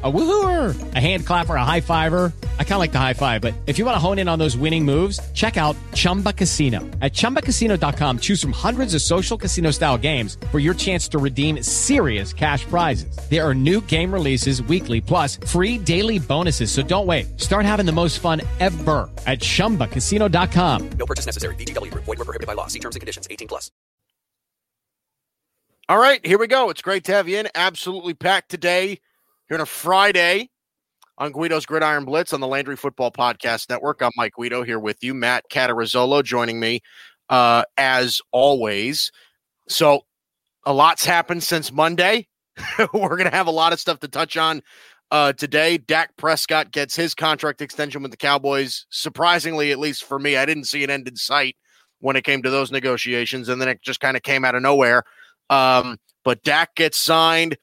A woohooer, a hand clapper, a high fiver. I kind of like the high five, but if you want to hone in on those winning moves, check out Chumba Casino. At ChumbaCasino.com, choose from hundreds of social casino style games for your chance to redeem serious cash prizes. There are new game releases weekly, plus free daily bonuses. So don't wait. Start having the most fun ever at ChumbaCasino.com. No purchase necessary. VGW Group. Void were prohibited by law. See terms and conditions. 18 plus. All right, here we go. It's great to have you in. Absolutely packed today here on a Friday on Guido's Gridiron Blitz on the Landry Football Podcast Network. I'm Mike Guido here with you. Matt Catarazzolo joining me uh, as always. So a lot's happened since Monday. We're going to have a lot of stuff to touch on uh, today. Dak Prescott gets his contract extension with the Cowboys. Surprisingly, at least for me, I didn't see an end in sight when it came to those negotiations, and then it just kind of came out of nowhere. Um, but Dak gets signed.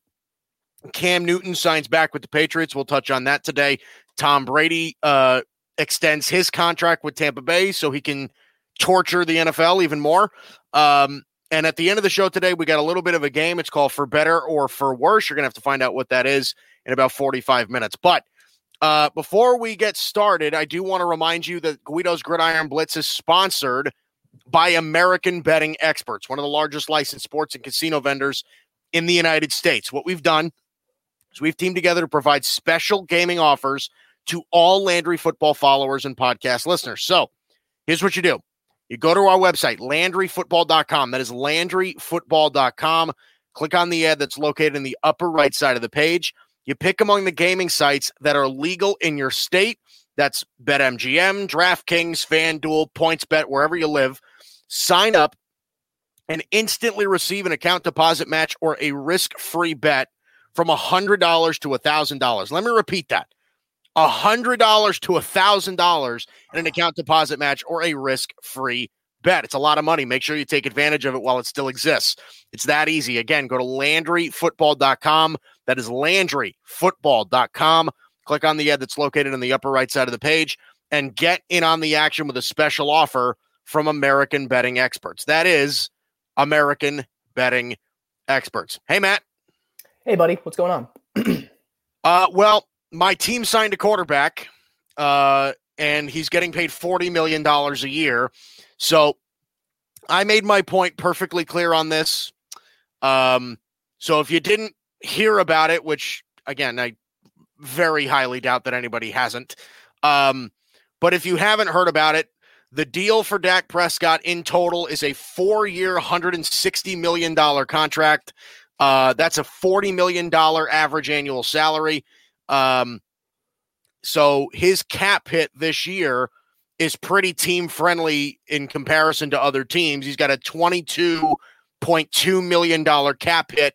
Cam Newton signs back with the Patriots. We'll touch on that today. Tom Brady uh, extends his contract with Tampa Bay so he can torture the NFL even more. Um, and at the end of the show today, we got a little bit of a game. It's called For Better or For Worse. You're going to have to find out what that is in about 45 minutes. But uh, before we get started, I do want to remind you that Guido's Gridiron Blitz is sponsored by American Betting Experts, one of the largest licensed sports and casino vendors in the United States. What we've done we've teamed together to provide special gaming offers to all Landry football followers and podcast listeners. So here's what you do you go to our website, LandryFootball.com. That is LandryFootball.com. Click on the ad that's located in the upper right side of the page. You pick among the gaming sites that are legal in your state. That's BetMGM, DraftKings, FanDuel, PointsBet, wherever you live. Sign up and instantly receive an account deposit match or a risk free bet from $100 to $1,000. Let me repeat that $100 to $1,000 in an account deposit match or a risk free bet. It's a lot of money. Make sure you take advantage of it while it still exists. It's that easy. Again, go to LandryFootball.com. That is LandryFootball.com. Click on the ad that's located in the upper right side of the page and get in on the action with a special offer from American Betting Experts. That is American Betting Experts. Hey, Matt. Hey, buddy. What's going on? uh, well, my team signed a quarterback, uh, and he's getting paid $40 million a year. So I made my point perfectly clear on this. Um, so if you didn't hear about it, which again, I very highly doubt that anybody hasn't. Um, but if you haven't heard about it, the deal for Dak Prescott in total is a four year, $160 million contract. Uh, that's a $40 million average annual salary. Um, so his cap hit this year is pretty team friendly in comparison to other teams. He's got a $22.2 million cap hit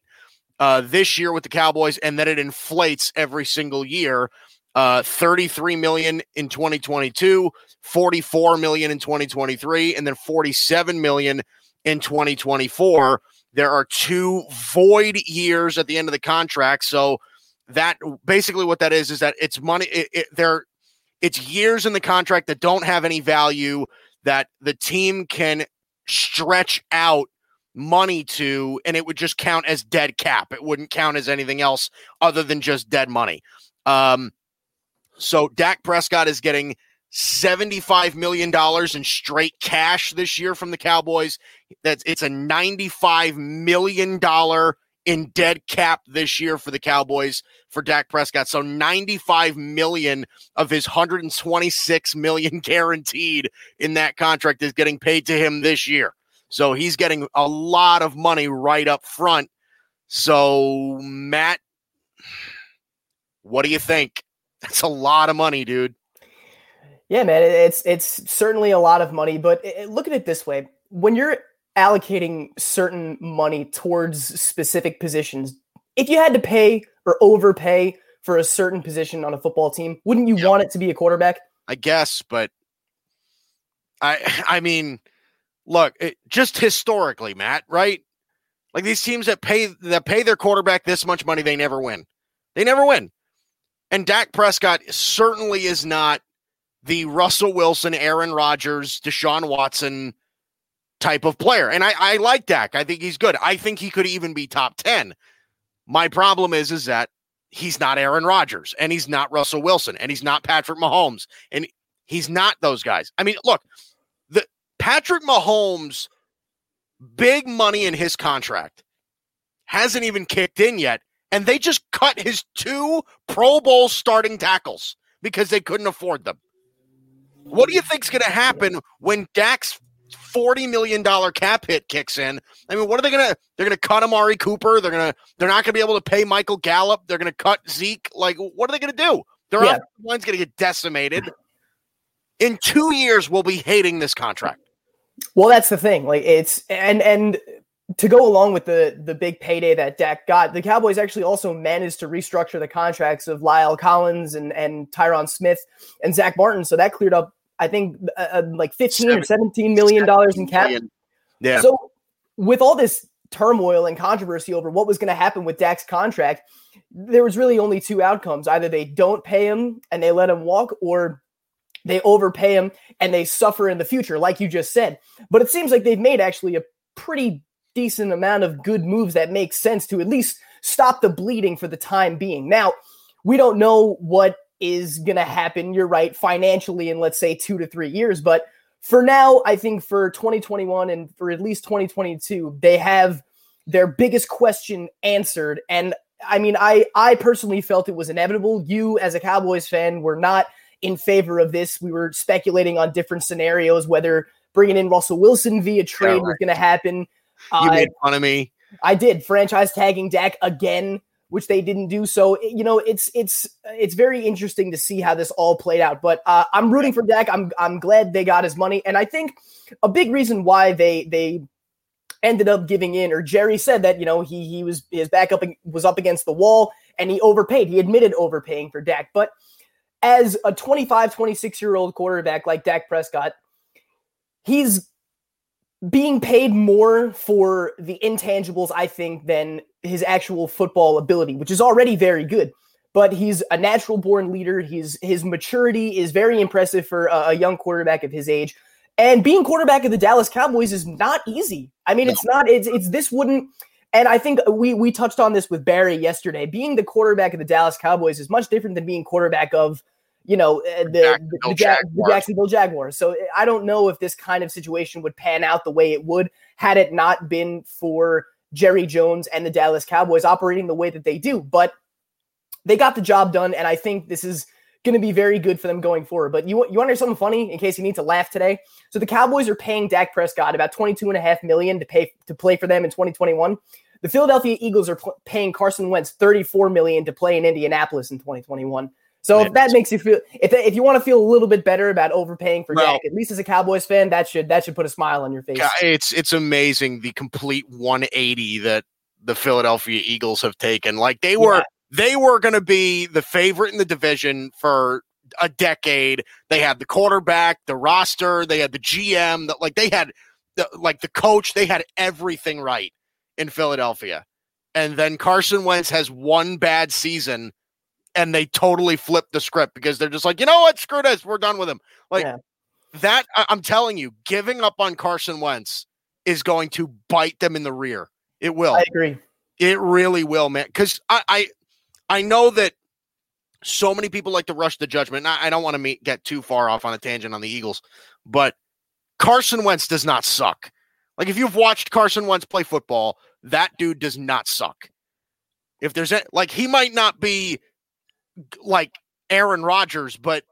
uh, this year with the Cowboys, and then it inflates every single year. Uh, 33 million in 2022, 44 million in 2023, and then 47 million in 2024. There are two void years at the end of the contract. So that basically what that is is that it's money. It, it, there, it's years in the contract that don't have any value that the team can stretch out money to, and it would just count as dead cap. It wouldn't count as anything else other than just dead money. Um, so Dak Prescott is getting $75 million in straight cash this year from the Cowboys. That's it's a $95 million in dead cap this year for the Cowboys for Dak Prescott. So 95 million of his 126 million guaranteed in that contract is getting paid to him this year. So he's getting a lot of money right up front. So Matt, what do you think? That's a lot of money, dude. Yeah, man, it's it's certainly a lot of money, but look at it this way: when you're allocating certain money towards specific positions, if you had to pay or overpay for a certain position on a football team, wouldn't you yep. want it to be a quarterback? I guess, but I I mean, look, it, just historically, Matt, right? Like these teams that pay that pay their quarterback this much money, they never win. They never win. And Dak Prescott certainly is not the Russell Wilson, Aaron Rodgers, Deshaun Watson type of player. And I, I like Dak. I think he's good. I think he could even be top 10. My problem is, is that he's not Aaron Rodgers and he's not Russell Wilson and he's not Patrick Mahomes and he's not those guys. I mean, look, the Patrick Mahomes big money in his contract hasn't even kicked in yet and they just cut his two Pro Bowl starting tackles because they couldn't afford them. What do you think's going to happen when Dak's forty million dollar cap hit kicks in? I mean, what are they to? They're to cut Amari Cooper. They're to. They're not to be able to pay Michael Gallup. They're to cut Zeke. Like, what are they to do? Their yeah. line's to get decimated. In two years, we'll be hating this contract. Well, that's the thing. Like, it's and and to go along with the the big payday that Dak got, the Cowboys actually also managed to restructure the contracts of La'el Collins and and Tyron Smith and Zack Martin. So that cleared up, I think, uh, uh like fifteen or seventeen million dollars in cap. Yeah. So with all this turmoil and controversy over what was going to happen with Dak's contract, there was really only two outcomes: either they don't pay him and they let him walk, or they overpay him and they suffer in the future, like you just said. But it seems like they've made actually a pretty decent amount of good moves that make sense to at least stop the bleeding for the time being. Now, we don't know what is going to happen, you're right, financially in let's say 2 to 3 years, but for now, I think for 2021 and for at least 2022, they have their biggest question answered and I mean, I I personally felt it was inevitable. You as a Cowboys fan were not in favor of this. We were speculating on different scenarios whether bringing in Russell Wilson via trade yeah, right. was going to happen. You made uh, fun of me. I did franchise tagging Dak again, which they didn't do. So you know, it's it's it's very interesting to see how this all played out. But uh, I'm rooting for Dak. I'm I'm glad they got his money, and I think a big reason why they they ended up giving in, or Jerry said that you know he he was his backup was up against the wall and he overpaid. He admitted overpaying for Dak, but as a 25, 26 year old quarterback like Dak Prescott, he's being paid more for the intangibles, I think, than his actual football ability, which is already very good. But he's a natural born leader. He's his maturity is very impressive for a, a young quarterback of his age. And being quarterback of the Dallas Cowboys is not easy. I mean, it's not. It's it's this wouldn't. And I think we we touched on this with Barry yesterday. Being the quarterback of the Dallas Cowboys is much different than being quarterback of you know, the, the, the, the, Jacksonville Jaguars. So eh, I don't know if this kind of situation would pan out the way it would had it not been for Jerry Jones and the Dallas Cowboys operating the way that they do. But they got the job done, and I think this is going to be very good for them going forward. But you, you want to hear something funny in case you need to laugh today? So the Cowboys are paying Dak Prescott about 22.5 million to pay to play for them in 2021. The Philadelphia Eagles are pl- paying Carson Wentz 34 million to play in Indianapolis in 2021. So if that makes you feel if if you want to feel a little bit better about overpaying for well, Dak, at least as a Cowboys fan, that should that should put a smile on your face. It's it's amazing the complete 180 that the Philadelphia Eagles have taken. Like they were yeah. they were going to be the favorite in the division for a decade. They had the quarterback, the roster, they had the GM, that like they had the like the coach, they had everything right in Philadelphia. And then Carson Wentz has one bad season and they totally flip the script because they're just like, you know what, screw this, we're done with him. Like yeah. that, I'm telling you, giving up on Carson Wentz is going to bite them in the rear. It will. I agree. It really will, man. Because I, I, I know that so many people like to rush the judgment. I, I don't want to meet, get too far off on a tangent on the Eagles, but Carson Wentz does not suck. Like if you've watched Carson Wentz play football, that dude does not suck. If there's a, like he might not be like Aaron Rodgers, but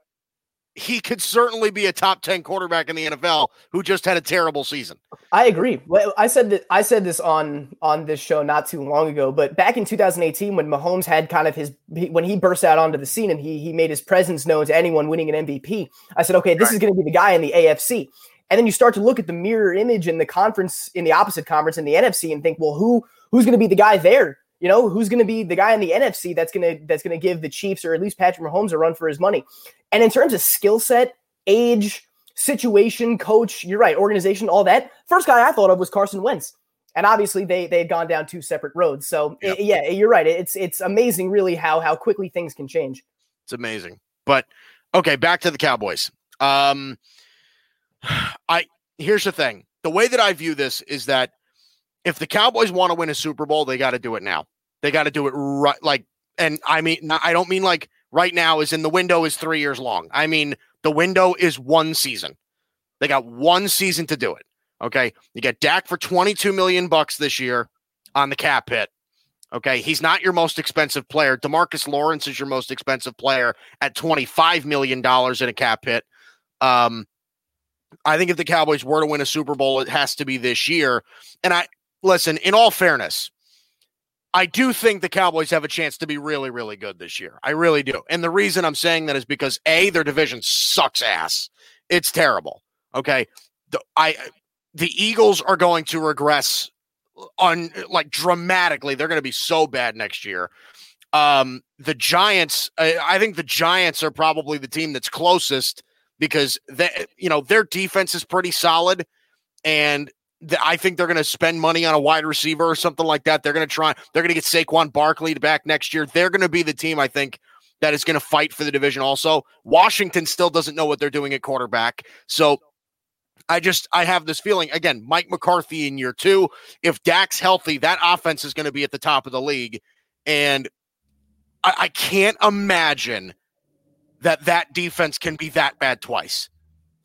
he could certainly be a top 10 quarterback in the NFL who just had a terrible season. I agree. Well, I said that I said this on on this show not too long ago, but back in 2018 when Mahomes had kind of his when he burst out onto the scene and he he made his presence known to anyone winning an MVP, I said, "Okay, this right. is going to be the guy in the AFC." And then you start to look at the mirror image in the conference in the opposite conference in the NFC and think, "Well, who who's going to be the guy there?" You know, who's going to be the guy in the NFC that's going to that's going to give the Chiefs or at least Patrick Mahomes a run for his money? And in terms of skill set, age, situation, coach, you're right, organization, all that. First guy I thought of was Carson Wentz. And obviously they they had gone down two separate roads. So it, yeah, you're right. It's it's amazing really how how quickly things can change. It's amazing. But okay, back to the Cowboys. Um I here's the thing. The way that I view this is that if the Cowboys want to win a Super Bowl, they got to do it now. They got to do it right like and I mean I don't mean like right now is in the window is 3 years long. I mean the window is one season. They got one season to do it. Okay. You get Dak for 22 million bucks this year on the cap hit. Okay. He's not your most expensive player. Demarcus Lawrence is your most expensive player at $25 million in a cap hit. Um, I think if the Cowboys were to win a Super Bowl, it has to be this year. And I listen, in all fairness, I do think the Cowboys have a chance to be really, really good this year. I really do. And the reason I'm saying that is because A, their division sucks ass. It's terrible. Okay. The, I the Eagles are going to regress on like dramatically. They're going to be so bad next year. Um, the Giants, I, I think the Giants are probably the team that's closest because they, you know, their defense is pretty solid and I think they're going to spend money on a wide receiver or something like that. They're going to try. They're going to get Saquon Barkley back next year. They're going to be the team I think that is going to fight for the division. Also, Washington still doesn't know what they're doing at quarterback. So I just I have this feeling again. Mike McCarthy in year two. If Dak's healthy, that offense is going to be at the top of the league, and I, I can't imagine that that defense can be that bad twice.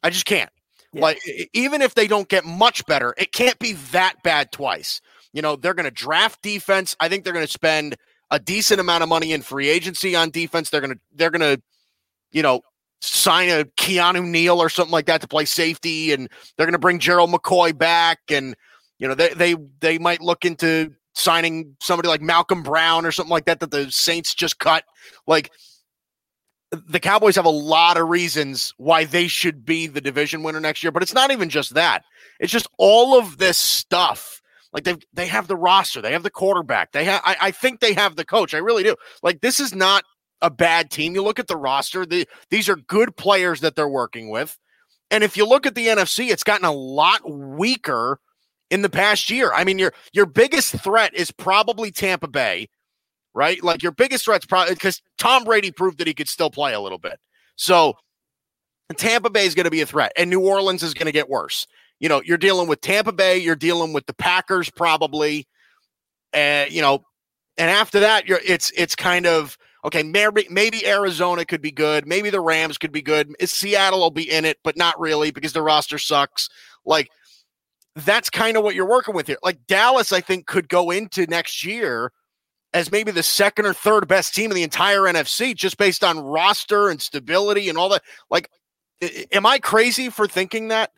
I just can't. Like even if they don't get much better, it can't be that bad twice. You know, they're going to draft defense. I think they're going to spend a decent amount of money in free agency on defense. They're going to they're going to you know, sign a Keanu Neal or something like that to play safety and they're going to bring Gerald McCoy back and you know, they they they might look into signing somebody like Malcolm Brown or something like that that the Saints just cut. Like the Cowboys have a lot of reasons why they should be the division winner next year, but it's not even just that. It's just all of this stuff. Like they they have the roster, they have the quarterback, they have. I, I think they have the coach. I really do. Like this is not a bad team. You look at the roster; the, these are good players that they're working with. And if you look at the NFC, it's gotten a lot weaker in the past year. I mean, your your biggest threat is probably Tampa Bay right? Like your biggest threat's probably because Tom Brady proved that he could still play a little bit. So Tampa Bay is going to be a threat, and New Orleans is going to get worse. You know, you're dealing with Tampa Bay, you're dealing with the Packers probably, and you know, and after that, you're it's it's kind of okay. Maybe maybe Arizona could be good, maybe the Rams could be good. Seattle will be in it, but not really because the roster sucks. Like that's kind of what you're working with here. Like Dallas, I think could go into next year as maybe the second or third best team in the entire NFC just based on roster and stability and all that. Like, am I crazy for thinking that?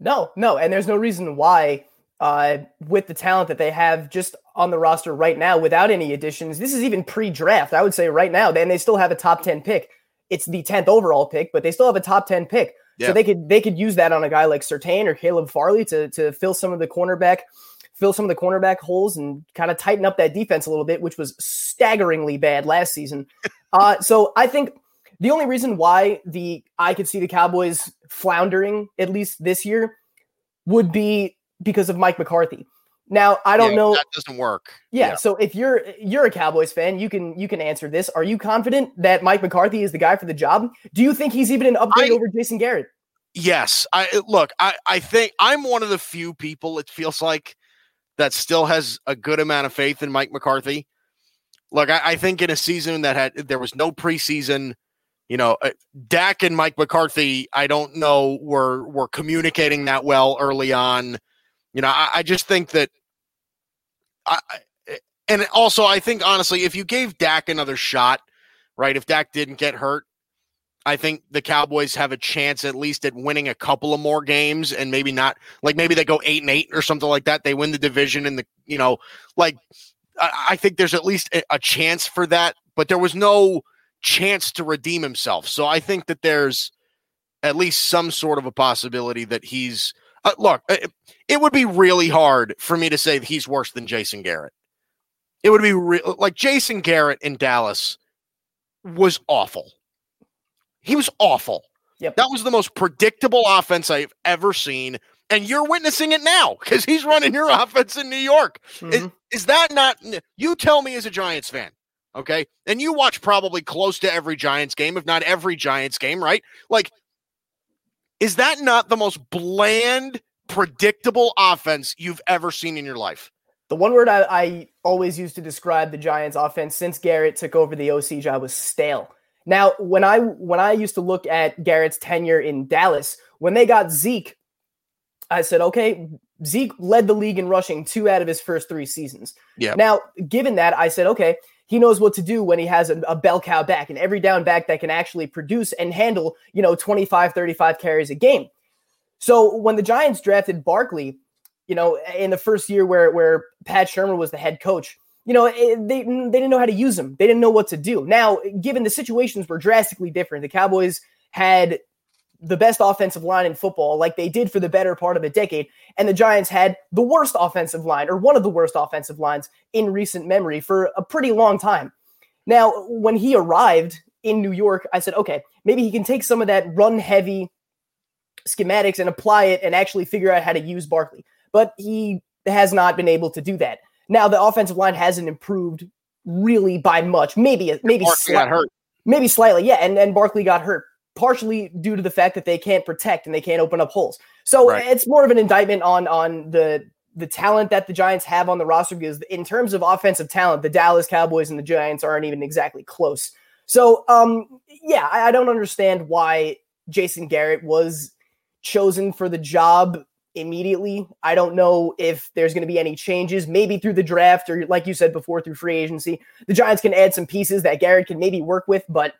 No, no. And there's no reason why, uh, with the talent that they have just on the roster right now without any additions, this is even pre draft, I would say right now, and they still have a top 10 pick. It's the 10th overall pick, but they still have a top 10 pick. Yeah. So they could they could use that on a guy like Surtain or Caleb Farley to to fill some of the cornerback fill some of the cornerback holes and kind of tighten up that defense a little bit, which was staggeringly bad last season. Uh, so I think the only reason why the I could see the Cowboys floundering at least this year would be because of Mike McCarthy. Now I don't yeah, know that doesn't work. Yeah, yeah, so if you're you're a Cowboys fan, you can you can answer this. Are you confident that Mike McCarthy is the guy for the job? Do you think he's even an upgrade I, over Jason Garrett? Yes, I look. I I think I'm one of the few people. It feels like that still has a good amount of faith in Mike McCarthy. Look, I, I think in a season that had there was no preseason, you know, uh, Dak and Mike McCarthy, I don't know, were were communicating that well early on. You know, I, I just think that I and also I think honestly, if you gave Dak another shot, right? If Dak didn't get hurt, I think the Cowboys have a chance at least at winning a couple of more games and maybe not like maybe they go eight and eight or something like that. They win the division and the you know, like I, think there's at least a, a chance for that, but there was no chance to redeem himself. So I think that there's at least some sort of a possibility that he's uh, look, it, it would be really hard for me to say that he's worse than Jason Garrett. It would be re- like Jason Garrett in Dallas was awful. He was awful. Yep. That was the most predictable offense I've ever seen. And you're witnessing it now because he's running your offense in New York. Is, Mhm. is that not, you tell me as a Giants fan, okay? And you watch probably close to every Giants game, if not every Giants game, right? Like, is that not the most bland, predictable offense you've ever seen in your life? The one word I, I always use to describe the Giants offense since Garrett took over the OC job was stale. Now, when I when I used to look at Garrett's tenure in Dallas, when they got Zeke, I said, okay, Zeke led the league in rushing two out of his first three seasons. Yeah. Now, given that, I said, okay, he knows what to do when he has a, a bell cow back, and every down back that can actually produce and handle, you know, 25, 35 carries a game. So when the Giants drafted Barkley, you know, in the first year where where Pat Shurmur was the head coach, you know, it, they mm, they didn't know how to use him. They didn't know what to do. Now, given the situations were drastically different, the Cowboys had the best offensive line in football, like they did for the better part of a decade, and the Giants had the worst offensive line, or one of the worst offensive lines in recent memory for a pretty long time. Now, when he arrived in New York, I said, okay, maybe he can take some of that run heavy schematics and apply it and actually figure out how to use Barkley. But he has not been able to do that. Now the offensive line hasn't improved really by much. Maybe maybe Barkley got hurt. maybe slightly, yeah. And and Barkley got hurt partially due to the fact that they can't protect and they can't open up holes. So Right. it's more of an indictment on on the the talent that the Giants have on the roster because in terms of offensive talent, the Dallas Cowboys and the Giants aren't even exactly close. So um yeah, I, I don't understand why Jason Garrett was chosen for the job immediately. I don't know if there's going to be any changes, maybe through the draft or like you said before through free agency. The Giants can add some pieces that Garrett can maybe work with, but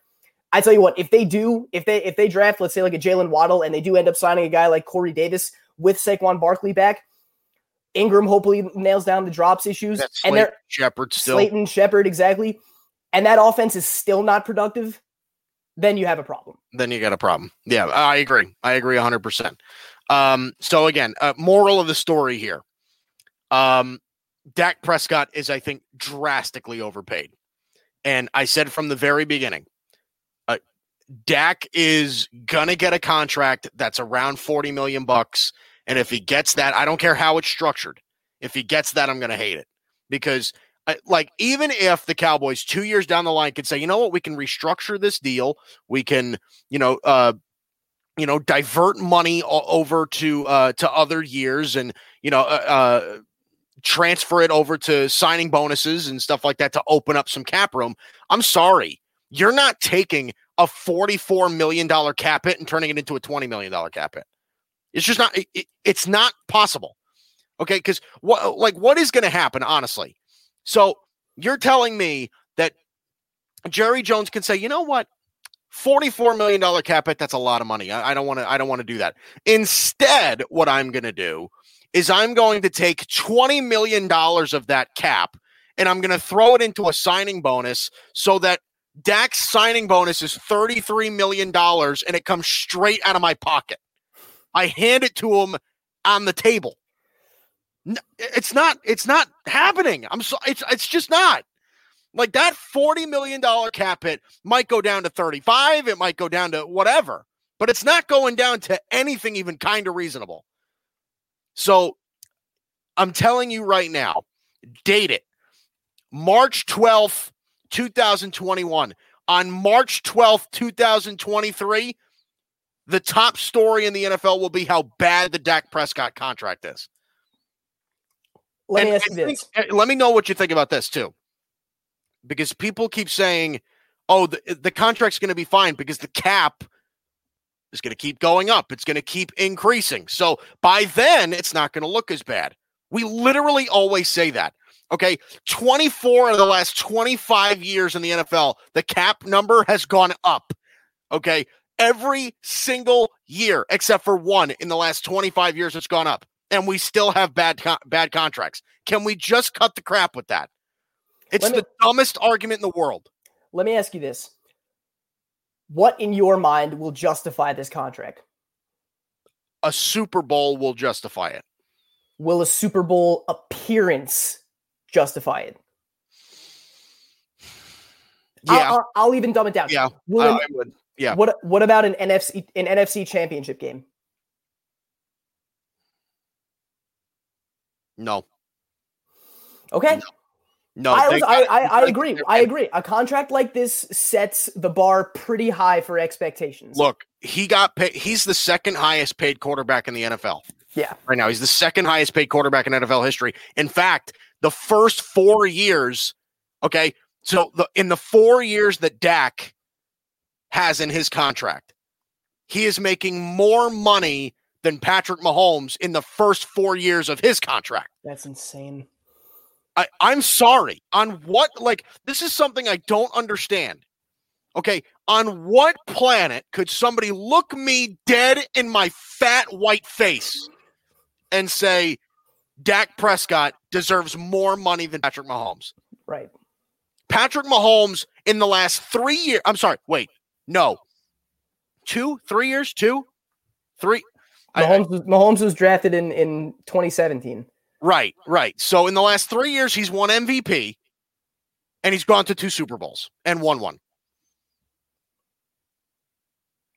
I tell you what, if they do, if they if they draft, let's say like a Jaylen Waddle, and they do end up signing a guy like Corey Davis with Saquon Barkley back, Engram hopefully nails down the drops issues, That's and they're Shepard still. Slayton Shepard exactly, and that offense is still not productive, then you have a problem. then you got a problem. Yeah, I agree. I agree 100%. Um, so again, uh, moral of the story here. Um, Dak Prescott is, I think, drastically overpaid. And I said from the very beginning, uh, Dak is gonna get a contract that's around 40 million bucks. And if he gets that, I don't care how it's structured. If he gets that, I'm gonna hate it. Because uh, like even if the Cowboys two years down the line could say, you know what, we can restructure this deal, we can, you know, uh, you know, divert money over to uh, to other years, and you know, uh, uh, transfer it over to signing bonuses and stuff like that to open up some cap room. I'm sorry, you're not taking a 44 million dollar cap hit and turning it into a 20 million dollar cap hit. It's just not. It- it's not possible. Okay, because what like what is going to happen? Honestly, so you're telling me that Jerry Jones can say, you know what? $44 million cap hit, that's a lot of money. I, I don't want to, I don't want to do that. Instead, what I'm gonna do is I'm going to take $20 million of that cap and I'm gonna throw it into a signing bonus so that Dak's signing bonus is $33 million and it comes straight out of my pocket. I hand it to him on the table. It's not, it's not happening. I'm so it's it's just not. Like that $40 million cap hit might go down to 35, it might go down to whatever, but it's not going down to anything even kind of reasonable. So I'm telling you right now, date it. March 12th, 2021. On March 12th, 2023, the top story in the NFL will be how bad the Dak Prescott contract is. Let me ask you I think- this. uh, let me know what you think about this too. Because people keep saying, oh, the, eh, the contract's going to be fine because the cap is going to keep going up. It's going to keep increasing. So by then, it's not going to look as bad. We literally always say that. Okay. 24 of the last 25 years in the NFL, the cap number has gone up. Okay. every single year except for one in the last 25 years it's gone up and we still have bad con- bad contracts. Can we just cut the crap with that? It's me- the dumbest argument in the world. Let me ask you this. What in your mind will justify this contract? A Super Bowl will justify it. Will a Super Bowl appearance justify it? I'll- Yeah, I'll, I'll even dumb it down. yeah, Will I- an- I would. Yeah. What What about an NFC an NFC Championship game? No, Okay, no. I, was, I, I, I agree. I agree. A contract like this sets the bar pretty high for expectations. Look, he got paid. He's the second highest paid quarterback in the NFL yeah, right now. He's the second highest paid quarterback in NFL history. In fact, the first four years, okay, so the in the four years that Dak has in his contract, he is making more money than Patrick Mahomes in the first four years of his contract. that's insane. I, I'm sorry. On what, like, this is something I don't understand. Okay. On what planet could somebody look me dead in my fat white face and say Dak Prescott deserves more money than Patrick Mahomes? Right. Patrick Mahomes in the last three years, I'm sorry, wait, no, two, three years, two, three. I- I- Mahomes was drafted in in 2017. Right, right. So in the last three years, he's won MVP and he's gone to two Super Bowls and won one.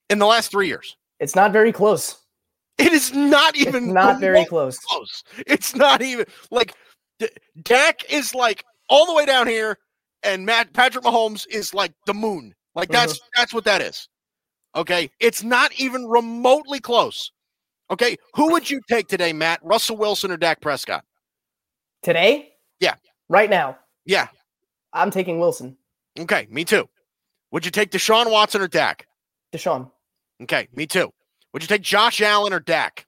In the last three years. It's not very close. It is not It's even not very close. close. It's not even like D- Dak is like all the way down here, and Matt Patrick Mahomes is like the moon. Like that's mm-hmm. that's what that is. Okay. It's not even remotely close. Okay. Who would you take today, Matt? Russell Wilson or Dak Prescott? Today? Yeah. Right now, Yeah. I'm taking Wilson. Okay, me too. Would you take Deshaun Watson or Dak? Deshaun. Okay, me too. Would you take Josh Allen or Dak?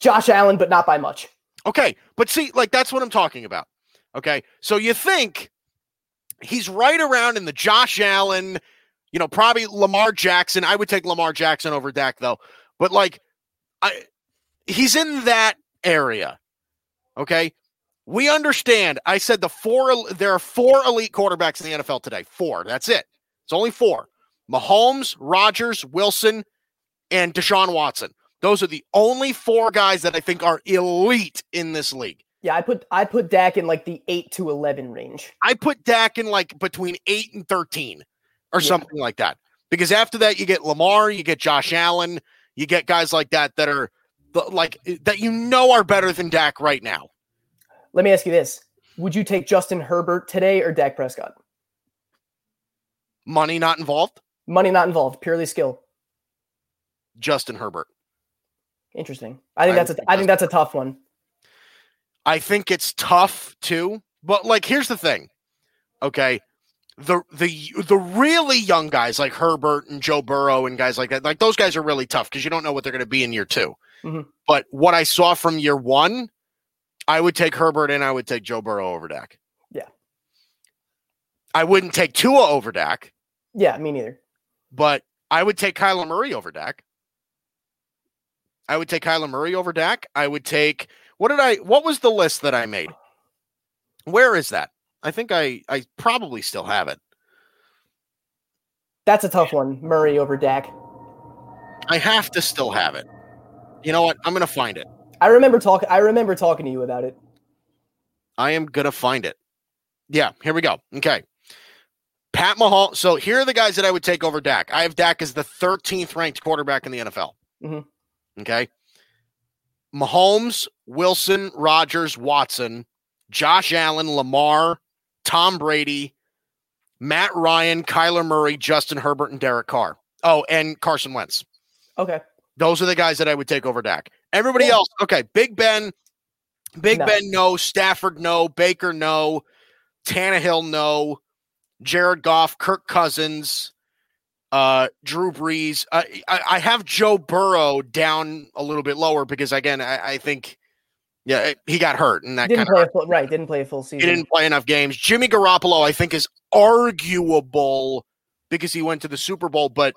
Josh Allen, but not by much. Okay, but see, like that's what I'm talking about. Okay, so you think he's right around in the Josh Allen, you know, probably Lamar Jackson. I would take Lamar Jackson over Dak though, but like, I he's in that area. Okay, we understand. I said the four. There are four elite quarterbacks in the NFL today. Four. That's it. It's only four: Mahomes, Rodgers, Wilson, and Deshaun Watson. Those are the only four guys that I think are elite in this league. Yeah, I put I put Dak in like the eight to eleven range. I put Dak in like between eight and 13 or Yeah. something like that. Because after that, you get Lamar, you get Josh Allen, you get guys like that that are like eh, that you know are better than Dak right now. Let me ask you this: Would you take Justin Herbert today or Dak Prescott? Money not involved. Money not involved, purely skill. Justin Herbert. Interesting. I think I that's would a take I think that's a tough one. I think it's tough too, but like here's the thing. Okay. The the the really young guys like Herbert and Joe Burrow and guys like that, like those guys are really tough because you don't know what they're going to be in year 2 Mhm. But what I saw from year one, I would take Herbert and I would take Joe Burrow over Dak. Yeah. I wouldn't take Tua over Dak, Yeah, me neither. but I would take Kyler Murray over Dak. I would take Kyler Murray over Dak. I would take what did I what was the list that I made? Where is that? I think I I probably still have it. That's a tough one. Murray over Dak. I have to still have it. You know what? I'm gonna find it. I remember talking. I remember talking to you about it. I am gonna find it. Yeah, here we go. Okay. Pat Mahomes. So here are the guys that I would take over Dak. I have Dak as the 13th ranked quarterback in the NFL. Mhm. Okay. Mahomes, Wilson, Rodgers, Watson, Josh Allen, Lamar, Tom Brady, Matt Ryan, Kyler Murray, Justin Herbert, and Derek Carr. Oh, and Carson Wentz. Okay. Those are the guys that I would take over Dak. Everybody Yeah. else, okay. Big Ben, Big No. Ben, no. Stafford, no. Baker, no. Tannehill, no. Jared Goff, Kirk Cousins, uh, Drew Brees. I, I, I have Joe Burrow down a little bit lower because again, I, I think Yeah, he got hurt, and that Didn't kind play of full, right. Didn't play a full season. he didn't play enough games. Jimmy Garoppolo, I think, is arguable because he went to the Super Bowl, but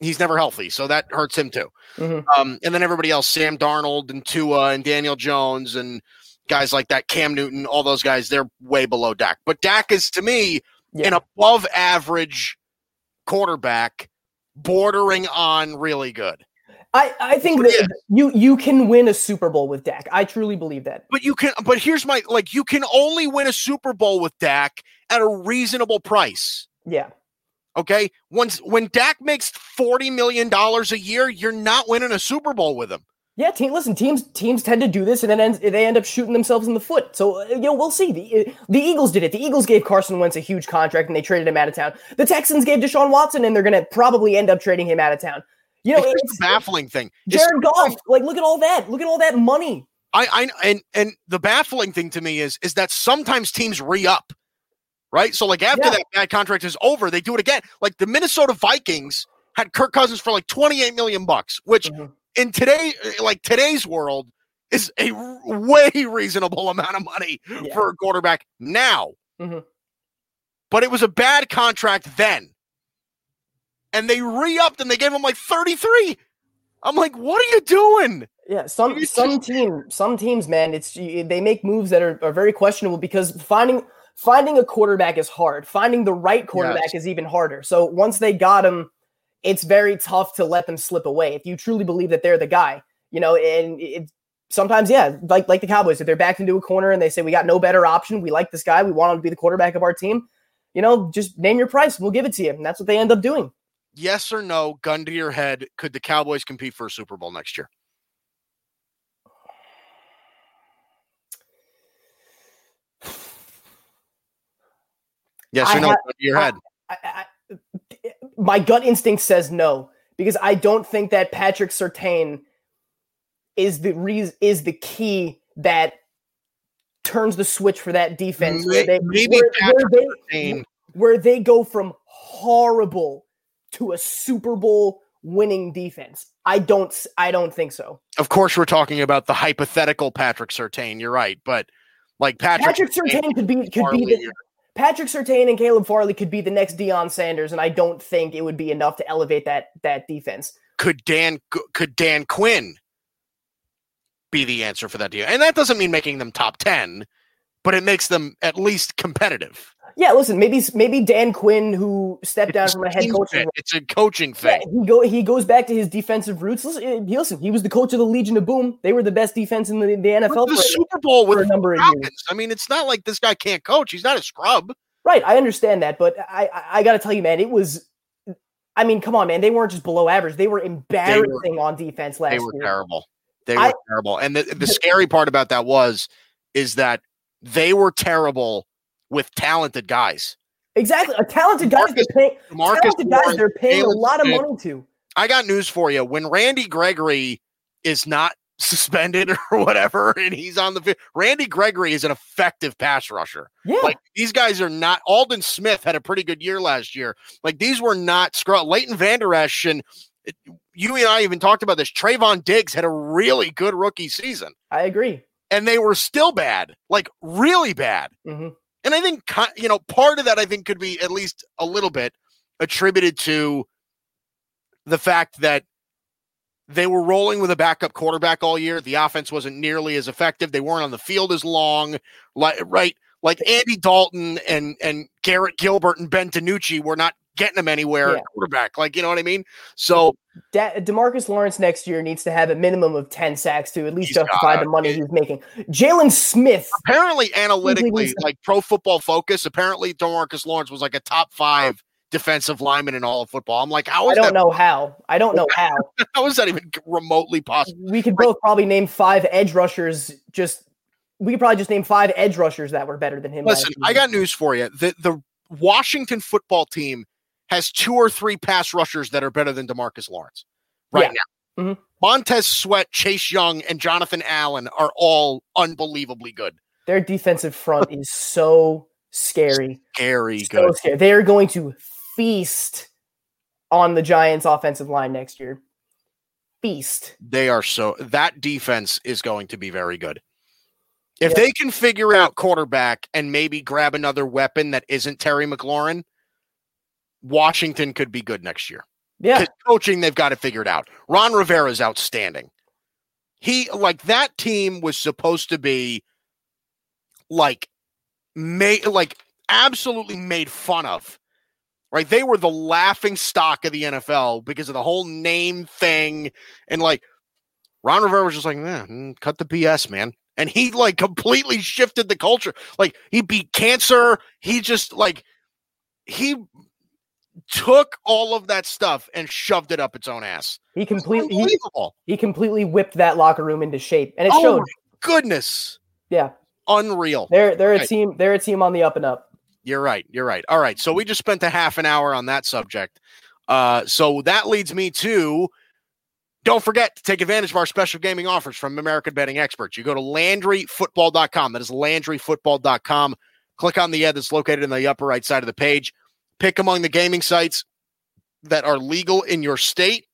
he's never healthy, so that hurts him too. Mhm. Um, and then everybody else, Sam Darnold and Tua and Daniel Jones and guys like that, Cam Newton, all those guys, they're way below Dak. But Dak is to me Yeah. an above average quarterback, bordering on really good. I, I think that you you can win a Super Bowl with Dak. I truly believe that. But you can. But here's my like. You can only win a Super Bowl with Dak at a reasonable price. Yeah. Okay. Once when Dak makes forty million dollars a year, you're not winning a Super Bowl with him. Yeah, team. Listen, teams teams tend to do this, and then ends, they end up shooting themselves in the foot. So uh, you know, we'll see. The the Eagles did it. The Eagles gave Carson Wentz a huge contract, and they traded him out of town. The Texans gave Deshaun Watson, and they're going to probably end up trading him out of town. You know, it's, the baffling thing. Jared Goff. Like, look at all that. Look at all that money. I, I and and the baffling thing to me is is that sometimes teams re up, right? So like after Yeah. that bad contract is over, they do it again. Like the Minnesota Vikings had Kirk Cousins for like twenty eight million bucks, which Mhm. in today like today's world is a way reasonable amount of money Yeah. for a quarterback now. Mhm. But it was a bad contract then, and they re upped and they gave him like thirty three. I'm like, what are you doing? Yeah, some You some just- team some teams, man, it's they make moves that are, are very questionable because finding finding a quarterback is hard. Finding the right quarterback is even harder. So once they got him, it's very tough to let them slip away. If you truly believe that they're the guy, you know, and it sometimes, yeah, like like the Cowboys, if they're backed into a corner and they say we got no better option, we like this guy, we want him to be the quarterback of our team. You know, just name your price, we'll give it to you, and that's what they end up doing. Yes or no, gun to your head, could the Cowboys compete for a Super Bowl next year? Yes I or no, ha- gun to your I- head. I, I, my gut instinct says no because I don't think that Patrick Surtain is the reason is the key that turns the switch for that defense. where they, maybe where, where they, where they go from horrible to a Super Bowl winning defense. I don't. I don't think so. Of course, we're talking about the hypothetical Patrick Surtain. You're right, but like Patrick, Patrick Surtain could be could be the, Patrick Surtain and Caleb Farley could be the next Deion Sanders, and I don't think it would be enough to elevate that that defense. could Dan could Dan Quinn be the answer for that deal? And that doesn't mean making them top ten, but it makes them at least competitive. Yeah, listen, maybe maybe Dan Quinn, who stepped down It's from a head coach. It's a coaching yeah, thing. he go he goes back to his defensive roots. Listen, eh, he- listen, he was the coach of the Legion of Boom. They were the best defense in the, the NFL the Super Bowl for with a number of years. I mean, it's not like this guy can't coach. He's not a scrub. Right, I understand that, but I I, I got to tell you, man, it was. I mean, come on, man, they weren't just below average; they were embarrassing on defense last year. They were year. terrible. They were I- terrible. And the, the scary part about that was is that they were terrible with talented guys. Exactly, a talented guy. Marcus- They're paying, Marcus talented guys. They're paying a lot of Smith. money to. I got news for you. When Randy Gregory is not suspended or whatever, and he's on the field, Randy Gregory is an effective pass rusher. Yeah, Like these guys are not. Aldon Smith had a pretty good year last year. Like these were not scrub. Leighton Vander Esch and it- you and I even talked about this. Trevon Diggs had a really good rookie season, I agree. And they were still bad, like really bad. hmm And I think you know part of that I think could be at least a little bit attributed to the fact that they were rolling with a backup quarterback all year. The offense wasn't nearly as effective. They weren't on the field as long. Like right, like Andy Dalton and and Garrett Gilbert and Ben DiNucci were not getting them anywhere Yeah. quarterback. Like you know what I mean? So Da- Demarcus Lawrence next year needs to have a minimum of ten sacks to at least justify the money he's making. Jaylon Smith, apparently, analytically, like Pro Football Focus, apparently Demarcus Lawrence was like a top five defensive lineman in all of football. I'm like, how I don't that? know how. I don't know how. How is that even remotely possible? We could both probably name five edge rushers. Just we could probably just name five edge rushers that were better than him. Listen, I got news for you. The the Washington football team has two or three pass rushers that are better than Demarcus Lawrence right now. Mhm. Montez Sweat, Chase Young, and Jonathan Allen are all unbelievably good. their defensive front is so scary. Scary So good. scary. They are going to feast on the Giants' offensive line next year. Feast. They are so that defense is going to be very good. If Yeah. they can figure out quarterback and maybe grab another weapon that isn't Terry McLaurin, Washington could be good next year. Yeah. Coaching, they've got it figured out. Ron Rivera is outstanding. He like that team was supposed to be like made like absolutely made fun of. Right? They were the laughing stock of the NFL because of the whole name thing. And like Ron Rivera was just like, man, mm, cut the BS, man. And he like completely shifted the culture. Like he beat cancer. He just like he took all of that stuff and shoved it up its own ass. He completely he, he completely whipped that locker room into shape. And it Oh showed. my goodness. Yeah. Unreal. They're they're a Right. team they're a team on the up and up. You're right. You're right. All right. So we just spent a half an hour on that subject. Uh, so that leads me to don't forget to take advantage of our special gaming offers from American Betting Experts. You go to LandryFootball.com. That is LandryFootball.com. Click on the ad that's located in the upper right side of the page. Pick among the gaming sites that are legal in your state.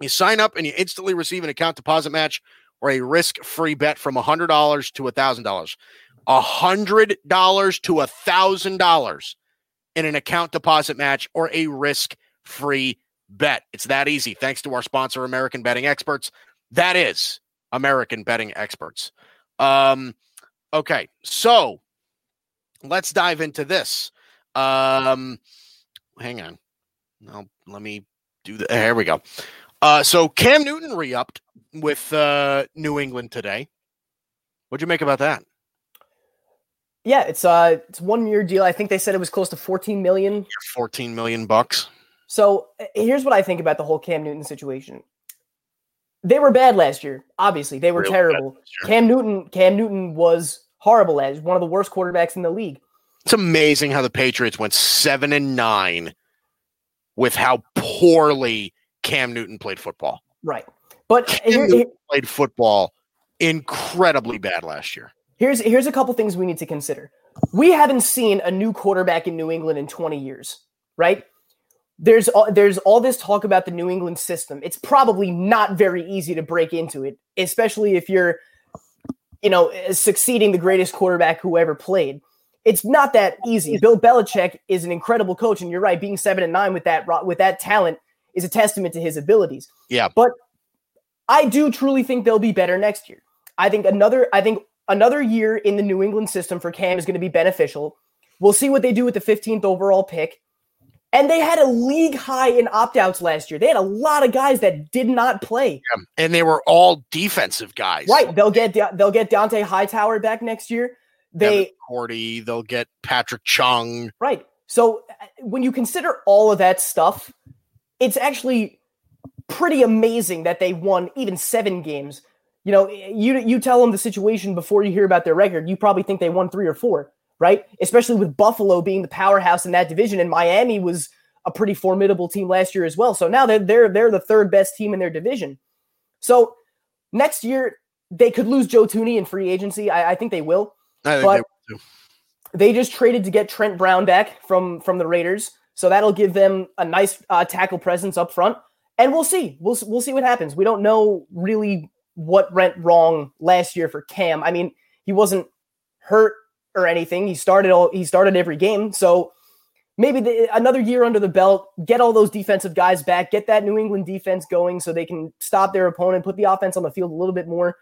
You sign up and you instantly receive an account deposit match or a risk-free bet from $100 to $1,000 a hundred dollars to a thousand dollars in an account deposit match or a risk-free bet. It's that easy. Thanks to our sponsor, American Betting Experts. That is American Betting Experts. Um, okay, so let's dive into this. Um, hang on. No, let me do that. Here we go. Uh, so Cam Newton re-upped with uh, New England today. What'd you make about that? Yeah, it's uh it's one year deal. I think they said it was close to 14 million. 14 million bucks. So uh, here's what I think about the whole Cam Newton situation. They were bad last year. Obviously, they were terrible. Cam Newton, Cam Newton was horrible as one of the worst quarterbacks in the league. It's amazing how the Patriots went 7 and 9 with how poorly Cam Newton played football. Right. But Cam here- Newton played football incredibly bad last year. here's here's a couple things we need to consider. We haven't seen a new quarterback in New England in 20 years, right? There's all, there's all this talk about the New England system. It's probably not very easy to break into it, especially if you're you know succeeding the greatest quarterback who ever played. It's not that easy. Bill Belichick is an incredible coach, and you're right. Being seven and nine with that with that talent is a testament to his abilities. Yeah. But I do truly think they'll be better next year. I think another I think another year in the New England system for Cam is going to be beneficial. We'll see what they do with the 15th overall pick. And they had a league high in opt-outs last year. They had a lot of guys that did not play. And they were all defensive guys. Right. They'll get they'll get Dont'a Hightower back next year. They Devin McCourty, they'll get Patrick Chung. Right. So uh, when you consider all of that stuff, it's actually pretty amazing that they won even seven games. You know, you you tell them the situation before you hear about their record, you probably think they won three or four, right? Especially with Buffalo being the powerhouse in that division, and Miami was a pretty formidable team last year as well. So now they're they're they're the third best team in their division. So next year they could lose Joe Thuney in free agency. I, I think they will I think But- they they just traded to get Trent Brown back from from the Raiders, so that'll give them a nice uh, tackle presence up front. And we'll see. We'll we'll see what happens. We don't know really what went wrong last year for Cam. I mean, he wasn't hurt or anything. He started all he started every game, so maybe the, another year under the belt. Get all those defensive guys back. Get that New England defense going so they can stop their opponent, put the offense on the field a little bit more.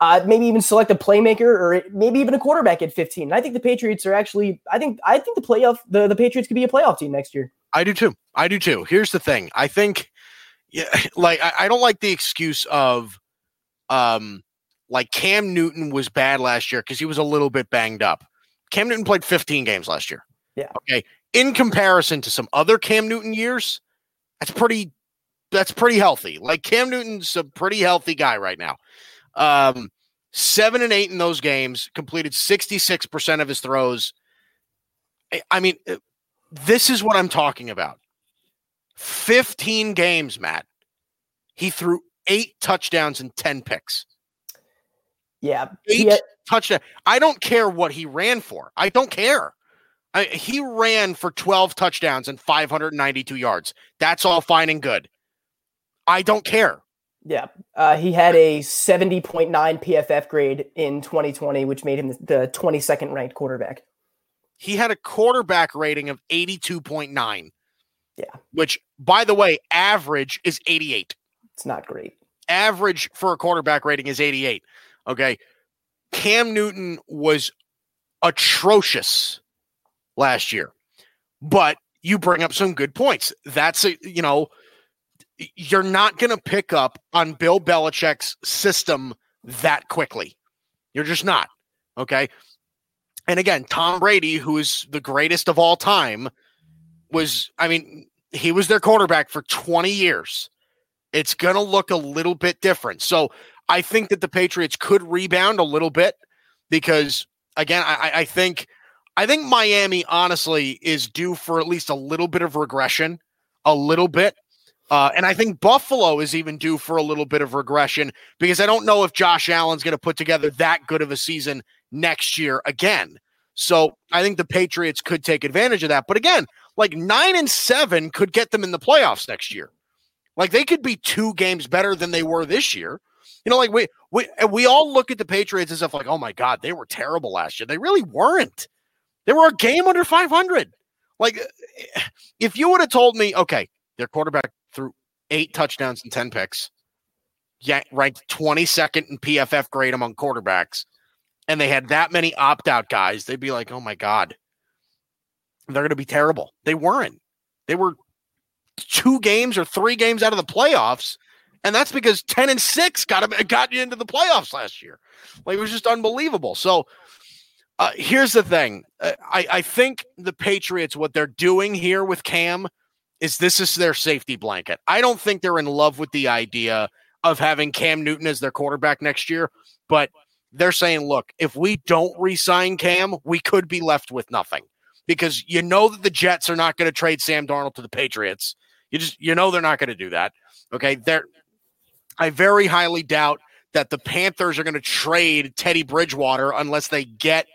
Uh, maybe even select a playmaker or maybe even a quarterback at 15. And I think the Patriots are actually. I think. I think the playoff. The, the Patriots could be a playoff team next year. I do too. I do too. Here's the thing. I think, yeah, like I, I don't like the excuse of, um, like Cam Newton was bad last year because he was a little bit banged up. Cam Newton played 15 games last year. Yeah. Okay. In comparison to some other Cam Newton years, that's pretty. That's pretty healthy. Like Cam Newton's a pretty healthy guy right now. Um, seven and eight in those games, completed 66% of his throws. I- I mean, uh, this is what I'm talking about. 15 games, Matt. He threw eight touchdowns and 10 picks. Yeah. Eight touchdown. I don't care what he ran for. I don't care. I, he ran for 12 touchdowns and 592 yards. That's all fine and good. I don't care. Yeah, uh, he had a 70.9 PFF grade in 2020, which made him the 22nd ranked quarterback. He had a quarterback rating of 82.9. Yeah. Which, by the way, average is 88. It's not great. Average for a quarterback rating is 88. Okay. Cam Newton was atrocious last year, but you bring up some good points. That's a, you know, you're not going to pick up on Bill Belichick's system that quickly. You're just not. Okay. And again, Tom Brady, who is the greatest of all time, was, I mean, he was their quarterback for 20 years. It's going to look a little bit different. So I think that the Patriots could rebound a little bit because, again, I, I think. I think Miami honestly is due for at least a little bit of regression, a little bit. Uh, and I think Buffalo is even due for a little bit of regression because I don't know if Josh Allen's going to put together that good of a season next year again. So I think the Patriots could take advantage of that. But again, like nine and seven could get them in the playoffs next year. Like they could be two games better than they were this year. You know, like we we we all look at the Patriots as if like, oh my God, they were terrible last year. They really weren't. They were a game under 500. Like if you would have told me, okay, their quarterback threw eight touchdowns and 10 picks, yeah, ranked 22nd in PFF grade among quarterbacks, and they had that many opt out guys, they'd be like, oh my God, they're going to be terrible. They weren't. They were two games or three games out of the playoffs. And that's because 10 and 6 got got you into the playoffs last year. Like it was just unbelievable. So uh, here's the thing. Uh, I, I think the Patriots, what they're doing here with Cam is this is their safety blanket. I don't think they're in love with the idea of having Cam Newton as their quarterback next year, but they're saying, look, if we don't re-sign Cam, we could be left with nothing because you know that the Jets are not going to trade Sam Darnold to the Patriots. You just you know they're not going to do that. Okay, they're I very highly doubt that the Panthers are going to trade Teddy Bridgewater unless they get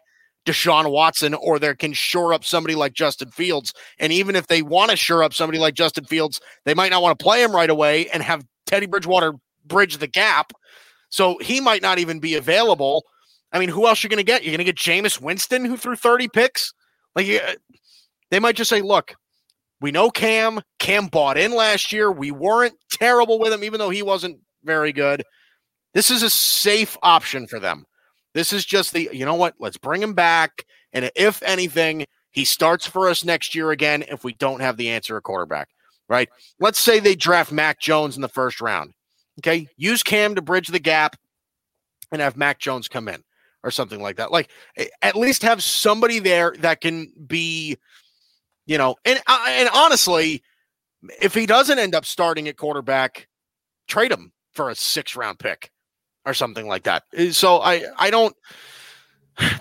Deshaun Watson or they can shore up somebody like Justin Fields. And even if they want to shore up somebody like Justin Fields, they might not want to play him right away and have Teddy Bridgewater bridge the gap. So he might not even be available. I mean, who else are you going to get? You're going to get Jameis Winston, who threw 30 picks. Like, they might just say, look, we know Cam. Cam bought in last year. We weren't terrible with him, even though he wasn't very good. This is a safe option for them. This is just the, you know what? Let's bring him back. And if anything, he starts for us next year again if we don't have the answer at quarterback, right? Let's say they draft Mac Jones in the first round. Okay. Use Cam to bridge the gap and have Mac Jones come in or something like that. Like at least have somebody there that can be, you know, and uh, and honestly, if he doesn't end up starting at quarterback, trade him for a six round pick or something like that. Uh, so I I don't.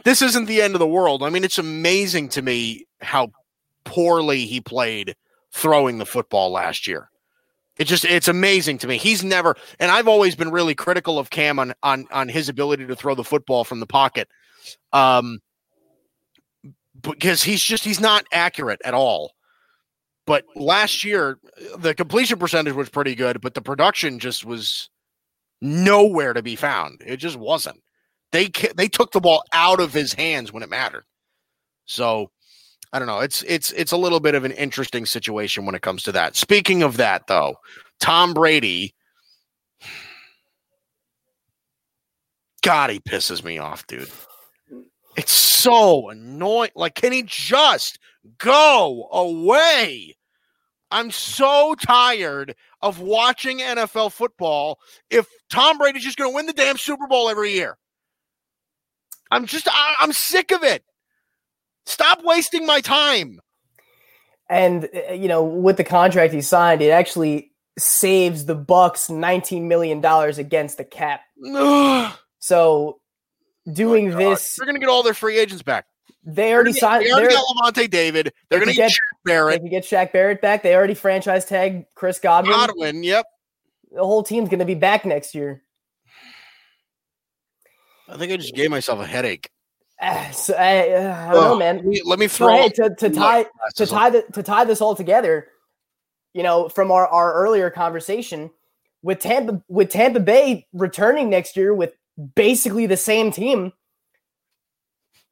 This isn't the end of the world. I mean, it's amazing to me how poorly he played throwing the football last year. It just it's amazing to me. He's never and I've always been really critical of Cam on on on his ability to throw the football from the pocket. Um because he's just he's not accurate at all. But last year the completion percentage was pretty good, but the production just was nowhere to be found. It just wasn't. They they took the ball out of his hands when it mattered. So I don't know. It's it's it's a little bit of an interesting situation when it comes to that. Speaking of that, though, Tom Brady. God, he pisses me off, dude. It's so annoying. Like, can he just go away? I'm so tired of watching NFL football if Tom Brady's just going to win the damn Super Bowl every year. I'm just, I, I'm sick of it. Stop wasting my time. And uh, you know, with the contract he signed, it actually saves the Bucks 19 million dollars against the cap. so doing oh this they're going to get all their free agents back. They already get, signed. They already got Lavonte David. They're going to get, Shaq Barrett. They can get Shaq Barrett back. They already franchise tagged Chris Godwin. Godwin, yep. The whole team's going to be back next year. I think I just gave myself a headache. So, I, uh, I don't know, man. Let me throw hey, to, to tie to tie the, to tie this all together. You know, from our, our earlier conversation, with Tampa with Tampa Bay returning next year with basically the same team.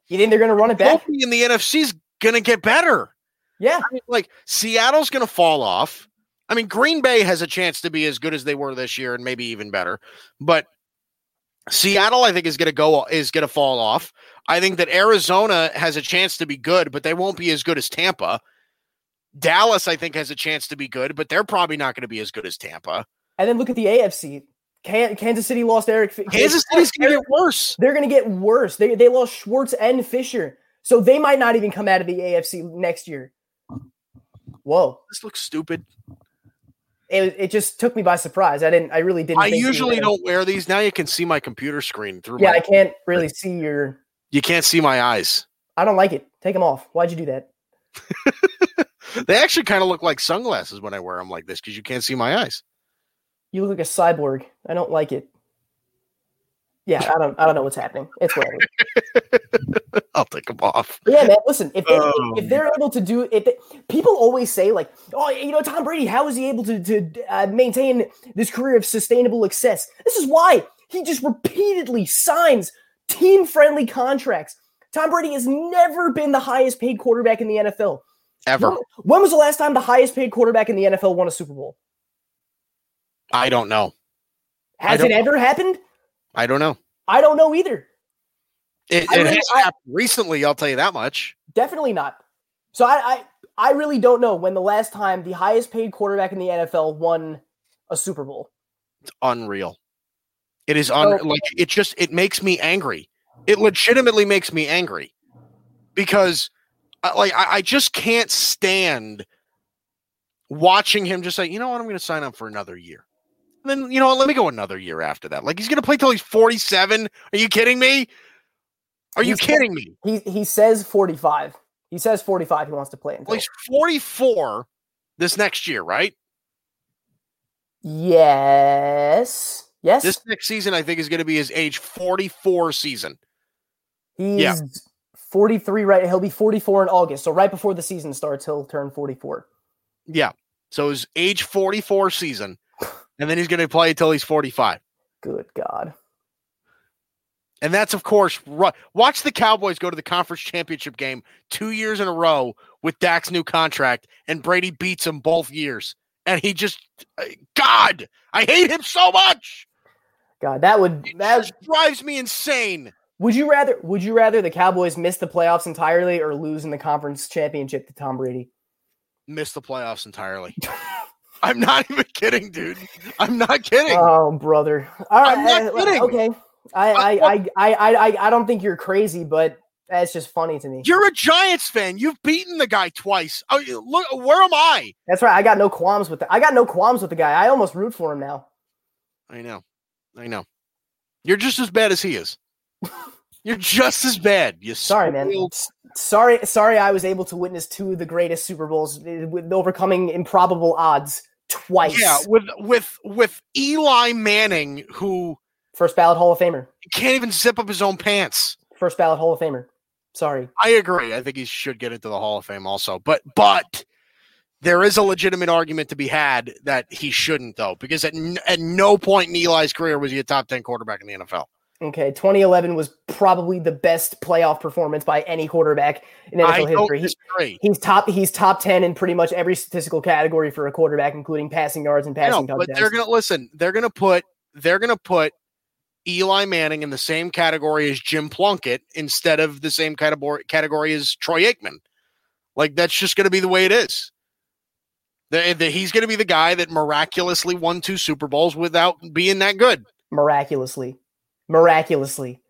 You think they're going to run it back? In the NFC is going to get better. Yeah. I mean, like Seattle's going to fall off. I mean, Green Bay has a chance to be as good as they were this year and maybe even better. But Seattle, I think, is going to go is going to fall off. I think that Arizona has a chance to be good, but they won't be as good as Tampa. Dallas, I think, has a chance to be good, but they're probably not going to be as good as Tampa. And then look at the AFC. Kan- Kansas City lost Eric. Kansas City's going to get worse. They're going to get worse. They they lost Schwartz and Fisher, so they might not even come out of the AFC next year. Whoa! This looks stupid. It, it just took me by surprise. I didn't. I really didn't. I usually don't wear these. Now you can see my computer screen through. Yeah, I can't really see your. you can't see my eyes. I don't like it. Take them off. Why'd you do that? They actually kind of look like sunglasses when I wear them like this because you can't see my eyes. You look like a cyborg. I don't like it. Yeah, I don't. I don't know what's happening. It's whatever. I'll take them off. But yeah, man. Listen, if they, Oh, if they're able to do if they, people always say like, oh, you know, Tom Brady, how is he able to to uh, maintain this career of sustainable success? This is why he just repeatedly signs team friendly contracts. Tom Brady has never been the highest paid quarterback in the NFL. Ever. When, when was the last time the highest paid quarterback in the NFL won a Super Bowl? I don't know. Has don't it ever happened? I don't know. I don't know either. It, it really- has I- happened recently. I'll tell you that much. Definitely not. So I, I I really don't know when the last time the highest paid quarterback in the NFL won a Super Bowl. It's unreal. It is un- So- like it just it makes me angry. It legitimately makes me angry because uh, like I, I just can't stand watching him just say, you know what, I'm going to sign up for another year. Then you know what, let me go another year after that. Like he's going to play till he's 47. Are you kidding me? Are you kidding me? He he says 45. He says 45 he wants to play until. Well, he's 44 this next year, right? Yes. Yes. This next season, I think, is going to be his age 44 season. he's yeah. 43 right. He'll be 44 in August. So right before the season starts, he'll turn 44. Yeah. So his age 44 season, and then he's going to play until he's 45. Good God. And that's, of course, ru- watch the Cowboys go to the conference championship game two years in a row with Dak's new contract, and Brady beats him both years. And he just, uh, God, I hate him so much. God, that would It that drives me insane. would you rather would you rather the Cowboys miss the playoffs entirely or lose in the conference championship to Tom Brady? Miss the playoffs entirely. I'm not even kidding, dude. I'm not kidding. Oh, brother. All right. I'm not kidding. Okay. I I, I, I, I, I, don't think you're crazy, but that's just funny to me. You're a Giants fan. You've beaten the guy twice. Oh, look, where am I? That's right. I got no qualms with that. I got no qualms with the guy. I almost root for him now. I know. I know. You're just as bad as he is. You're just as bad. You Sorry, man. Sorry, sorry. I was able to witness two of the greatest Super Bowls uh, with overcoming improbable odds twice. Yeah, with with with Eli Manning, who First ballot Hall of Famer. can't even zip up his own pants. First ballot Hall of Famer. Sorry. I agree. I think he should get into the Hall of Fame also. But but there is a legitimate argument to be had that he shouldn't though, because at n- at no point in Eli's career was he a top ten quarterback in the NFL. Okay, 2011 was probably the best playoff performance by any quarterback in NFL history. He-. He's top. He's top ten in pretty much every statistical category for a quarterback, including passing yards and passing know, but they're gonna listen. They're gonna put they're gonna put Eli Manning in the same category as Jim Plunkett instead of the same category category as Troy Aikman. Like that's just gonna be the way it is. The, the, he's gonna be the guy that miraculously won two Super Bowls without being that good. miraculously, miraculously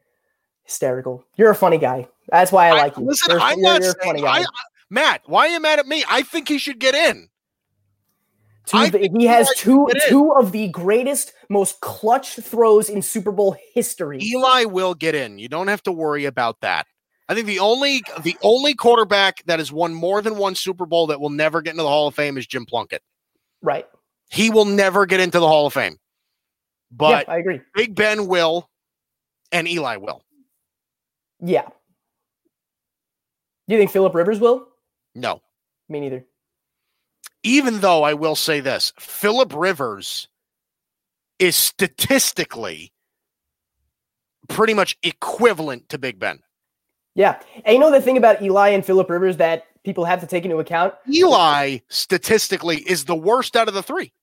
hysterical. You're a funny guy. That's why I like you. Listen, You're, I'm you're- not you're saying, guy. I, I- Matt. Why are you mad at me? I think he should get in. Two the- he has Eli two in. two of the greatest, most clutch throws in Super Bowl history. Eli will get in. You don't have to worry about that. I think the only the only quarterback that has won more than one Super Bowl that will never get into the Hall of Fame is Jim Plunkett. Right. He will never get into the Hall of Fame. But yeah, I agree. Big Ben will and Eli will. Yeah. Do you think Philip Rivers will? No. Me neither. Even though I will say this, Philip Rivers is statistically pretty much equivalent to Big Ben. Yeah. And you know the thing about Eli and Philip Rivers that people have to take into account? Eli statistically is the worst out of the three.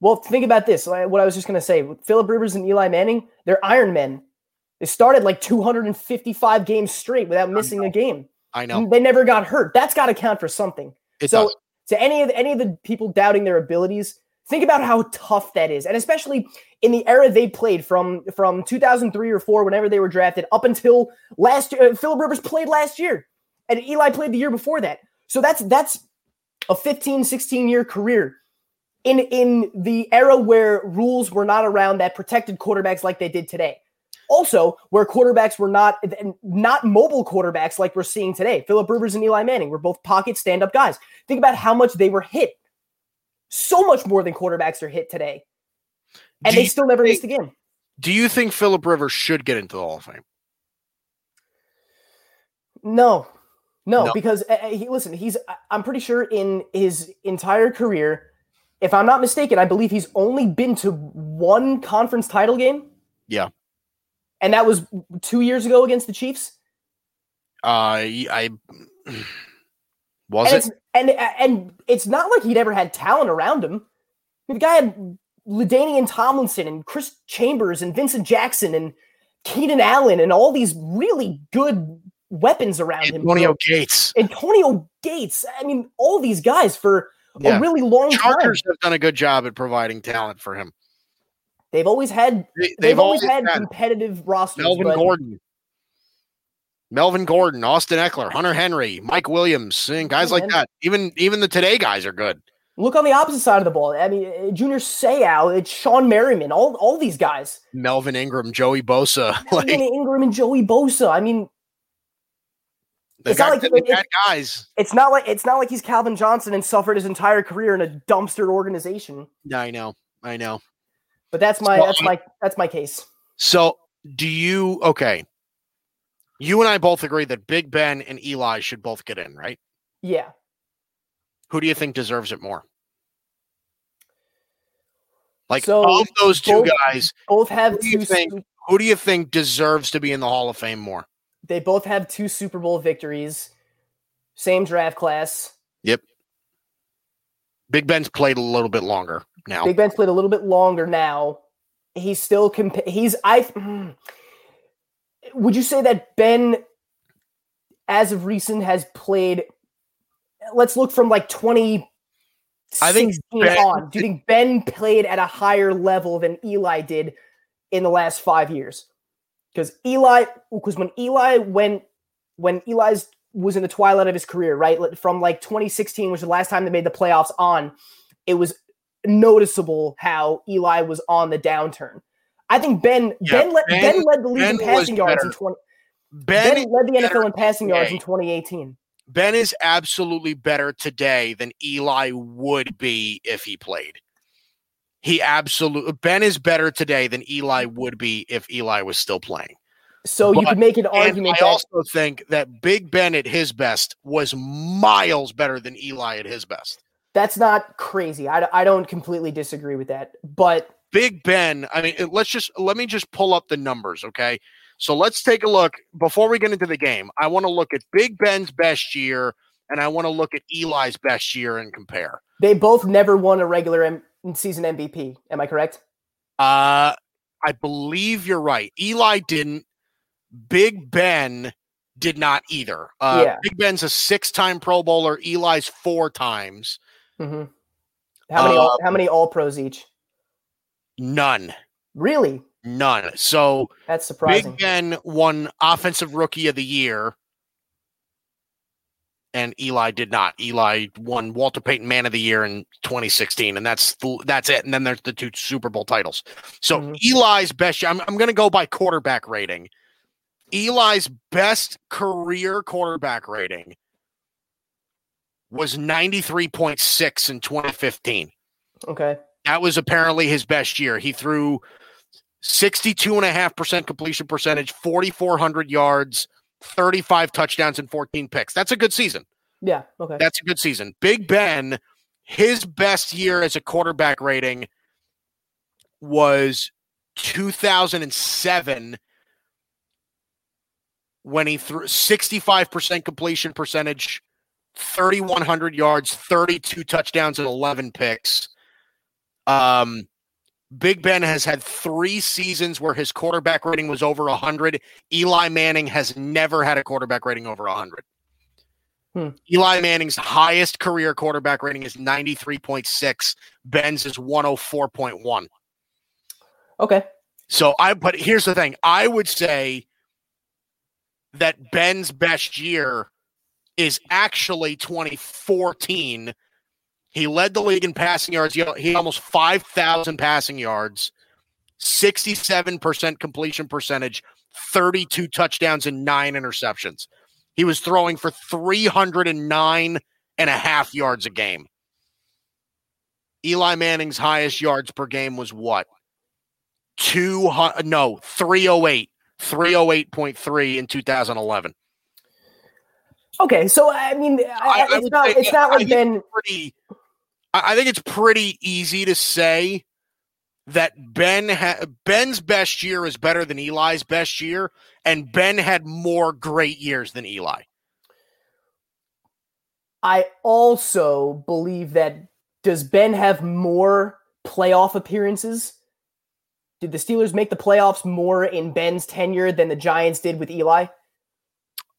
Well, think about this. What I was just going to say Philip Rivers and Eli Manning, they're Iron Men. They started like 255 games straight without missing a game. I know. They never got hurt. That's got to count for something. It so, does. to any of the, any of the people doubting their abilities, think about how tough that is, and especially in the era they played from from 2003 or four, whenever they were drafted, up until last year. Uh, Philip Rivers played last year, and Eli played the year before that. So that's that's a 15, 16 year career in in the era where rules were not around that protected quarterbacks like they did today. Also, where quarterbacks were not not mobile quarterbacks like we're seeing today. Philip Rivers and Eli Manning were both pocket stand up guys. Think about how much they were hit. So much more than quarterbacks are hit today, and Do they still never think- missed a game. Do you think Philip Rivers should get into the Hall of Fame? No, no, No. because uh, he, listen, he's I'm pretty sure in his entire career, if I'm not mistaken, I believe he's only been to one conference title game. Yeah. And that was two years ago against the Chiefs. Uh, I was and it? it's and and it's not like he'd ever had talent around him. The guy had LaDainian Tomlinson and Chris Chambers and Vincent Jackson and Keenan Allen and all these really good weapons around him. Antonio Gates. Antonio Gates. I mean, all these guys for Yeah. a really long time. Chargers have done a good job at providing talent for him. They've always had They, they've, always, had, competitive rosters. Melvin but Gordon. Melvin Gordon, Austin Ekeler, Hunter Henry, Mike Williams, and guys Yeah, like that. Even even the today guys are good. Look on the opposite side of the ball. I mean, uh, Junior Seau, it's Shawne Merriman, all all these guys. Melvin Ingram, Joey Bosa, like Melvin Ingram and Joey Bosa. I mean, It's not like- it- guys. it's not like it's not like he's Calvin Johnson and suffered his entire career in a dumpster organization. Yeah, I know, I know. But that's my So, that's my that's my case. So, do you okay? You and I both agree that Big Ben and Eli should both get in, right? Yeah. Who do you think deserves it more? Like So, of those two both- guys, Both have Who two think- who do you think deserves to be in the Hall of Fame more? they both have two Super Bowl victories. Same draft class. Yep. Big Ben's played a little bit longer now. Big Ben's played a little bit longer now. He's still comp- he's I would you say that Ben as of recent has played let's look from like 20 I think Ben- on. Do you think Ben played at a higher level than Eli did in the last 5 years? Cuz Eli because when Eli went when Eli's was in the twilight of his career, right? From like 2016, which was the last time they made the playoffs on, it was noticeable how Eli was on the downturn. I think Ben Yeah, Ben, led, Ben- ben, led the league in passing yards in 20 Ben, Ben, led the NFL in passing yards in 2018. Ben is absolutely better today than Eli would be if he played. He absolutely Ben is better today than Eli would be if Eli was still playing. So you But- could make an argument I that also think that Big Ben at his best was miles better than Eli at his best. That's not crazy. I, I don't completely disagree with that. But Big Ben, I mean, let's just let me just pull up the numbers, okay? So let's take a look before we get into the game. I want to look at Big Ben's best year and I want to look at Eli's best year and compare. they both never won a regular M- season MVP. Am I correct? Uh I believe you're right. Eli didn't. Big Ben did not either. Uh Yeah. Big Ben's a six-time Pro Bowler, Eli's four times. Hmm How many all, how many All Pros each? None. Really? None. So That's surprising. Big Ben won Offensive Rookie of the Year, and Eli did not. Eli won Walter Payton Man of the Year in 2016, and that's the- that's it. And then there's the two Super Bowl titles. So Mhm. Eli's best. I'm I'm going to go by quarterback rating. Eli's best career quarterback rating was 93.6 in 2015 Okay. that was apparently his best year. He threw 62.5% completion percentage, 4,400 yards, 35 touchdowns, and 14 picks. That's a good season. Yeah. Okay. That's a good season. Big Ben, his best year as a quarterback rating was 2007 when he threw 65% completion percentage, 3,100 yards, 32 touchdowns, and 11 picks. Um, Big Ben has had three seasons where his quarterback rating was over 100. Eli Manning has never had a quarterback rating over 100. Hmm. Eli Manning's highest career quarterback rating is 93.6. Ben's is 104.1. Okay. So I, but here's the thing I would say that Ben's best year is actually 2014. He led the league in passing yards. He he had almost 5,000 passing yards, 67% completion percentage, 32 touchdowns, and nine interceptions. He was throwing for 309 and a half yards a game. Eli Manning's highest yards per game was what? Two no, 308. 308.3 in 2011. Okay, so I mean, I, I- it's not say- it's not I like Ben. Pretty I I think it's pretty easy to say that Ben ha- Ben's best year is better than Eli's best year and Ben had more great years than Eli. I also believe that does Ben have more playoff appearances? Did the Steelers make the playoffs more in Ben's tenure than the Giants did with Eli?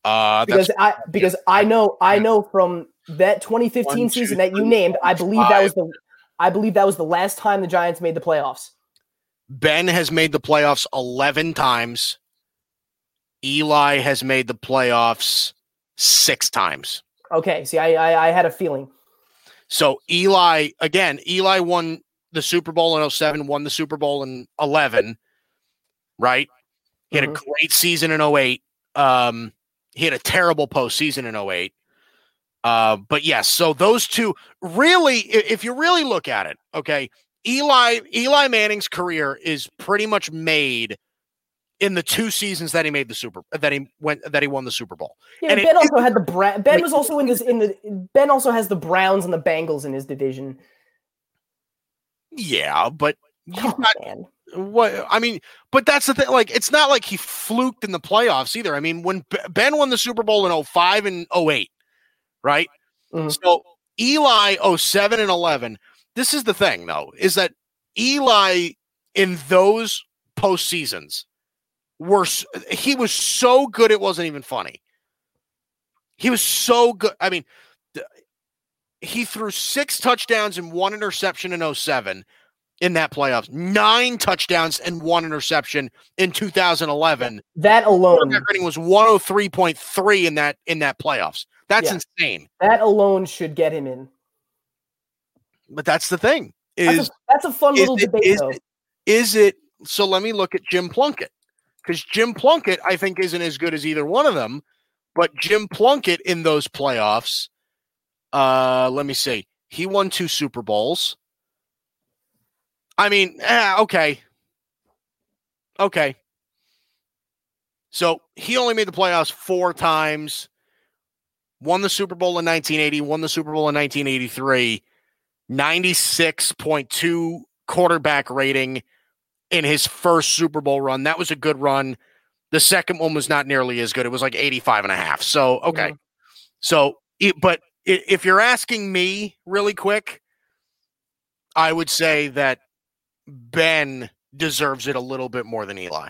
Uh Because I because I know I know from that 2015 One, two, season that you named, I believe that was the I believe that was the last time the Giants made the playoffs. Ben has made the playoffs 11 times. Eli has made the playoffs 6 times. Okay, see, I I, I had a feeling. So Eli again, Eli won the Super Bowl in 07, won the Super Bowl in 11, right? He had a Mhm. great season in 08. Um, he had a terrible postseason in 08. Uh, but yes, so those two really, if you really look at it, okay, Eli Eli Manning's career is pretty much made in the two seasons that he made the Super that he went that he won the Super Bowl. Yeah, And it- Ben also had the Bra- Ben was also in this in the Ben also has the Browns and the Bengals in his division. Yeah, but Come not man. What I mean, but that's the thing. Like, it's not like he fluked in the playoffs either. I mean, when B- Ben won the Super Bowl in 05 and 08, right? Mhm. So Eli 07 and 11. This is the thing, though, is that Eli in those postseasons were s- he was so good it wasn't even funny. He was so good. I mean, he threw six touchdowns and one interception in 07 in that playoffs, nine touchdowns and one interception in 2011. That alone, rating was 103.3 in that in that playoffs. That's Yeah. insane. that alone should get him in. But that's the thing. That's, Is a, that's a fun little it- debate, is though. it- is it so let me look at Jim Plunkett. Because Jim Plunkett, I think, isn't as good as either one of them. But Jim Plunkett in those playoffs, uh, let me see. He won two Super Bowls. I mean, eh, okay. Okay. So he only made the playoffs four times, won the Super Bowl in 1980, won the Super Bowl in 1983, 96.2 quarterback rating in his first Super Bowl run. That was a good run. The second one was not nearly as good. It was like 85 and a half. So, okay. So, but if you're asking me really quick, I would say that Ben deserves it a little bit more than Eli.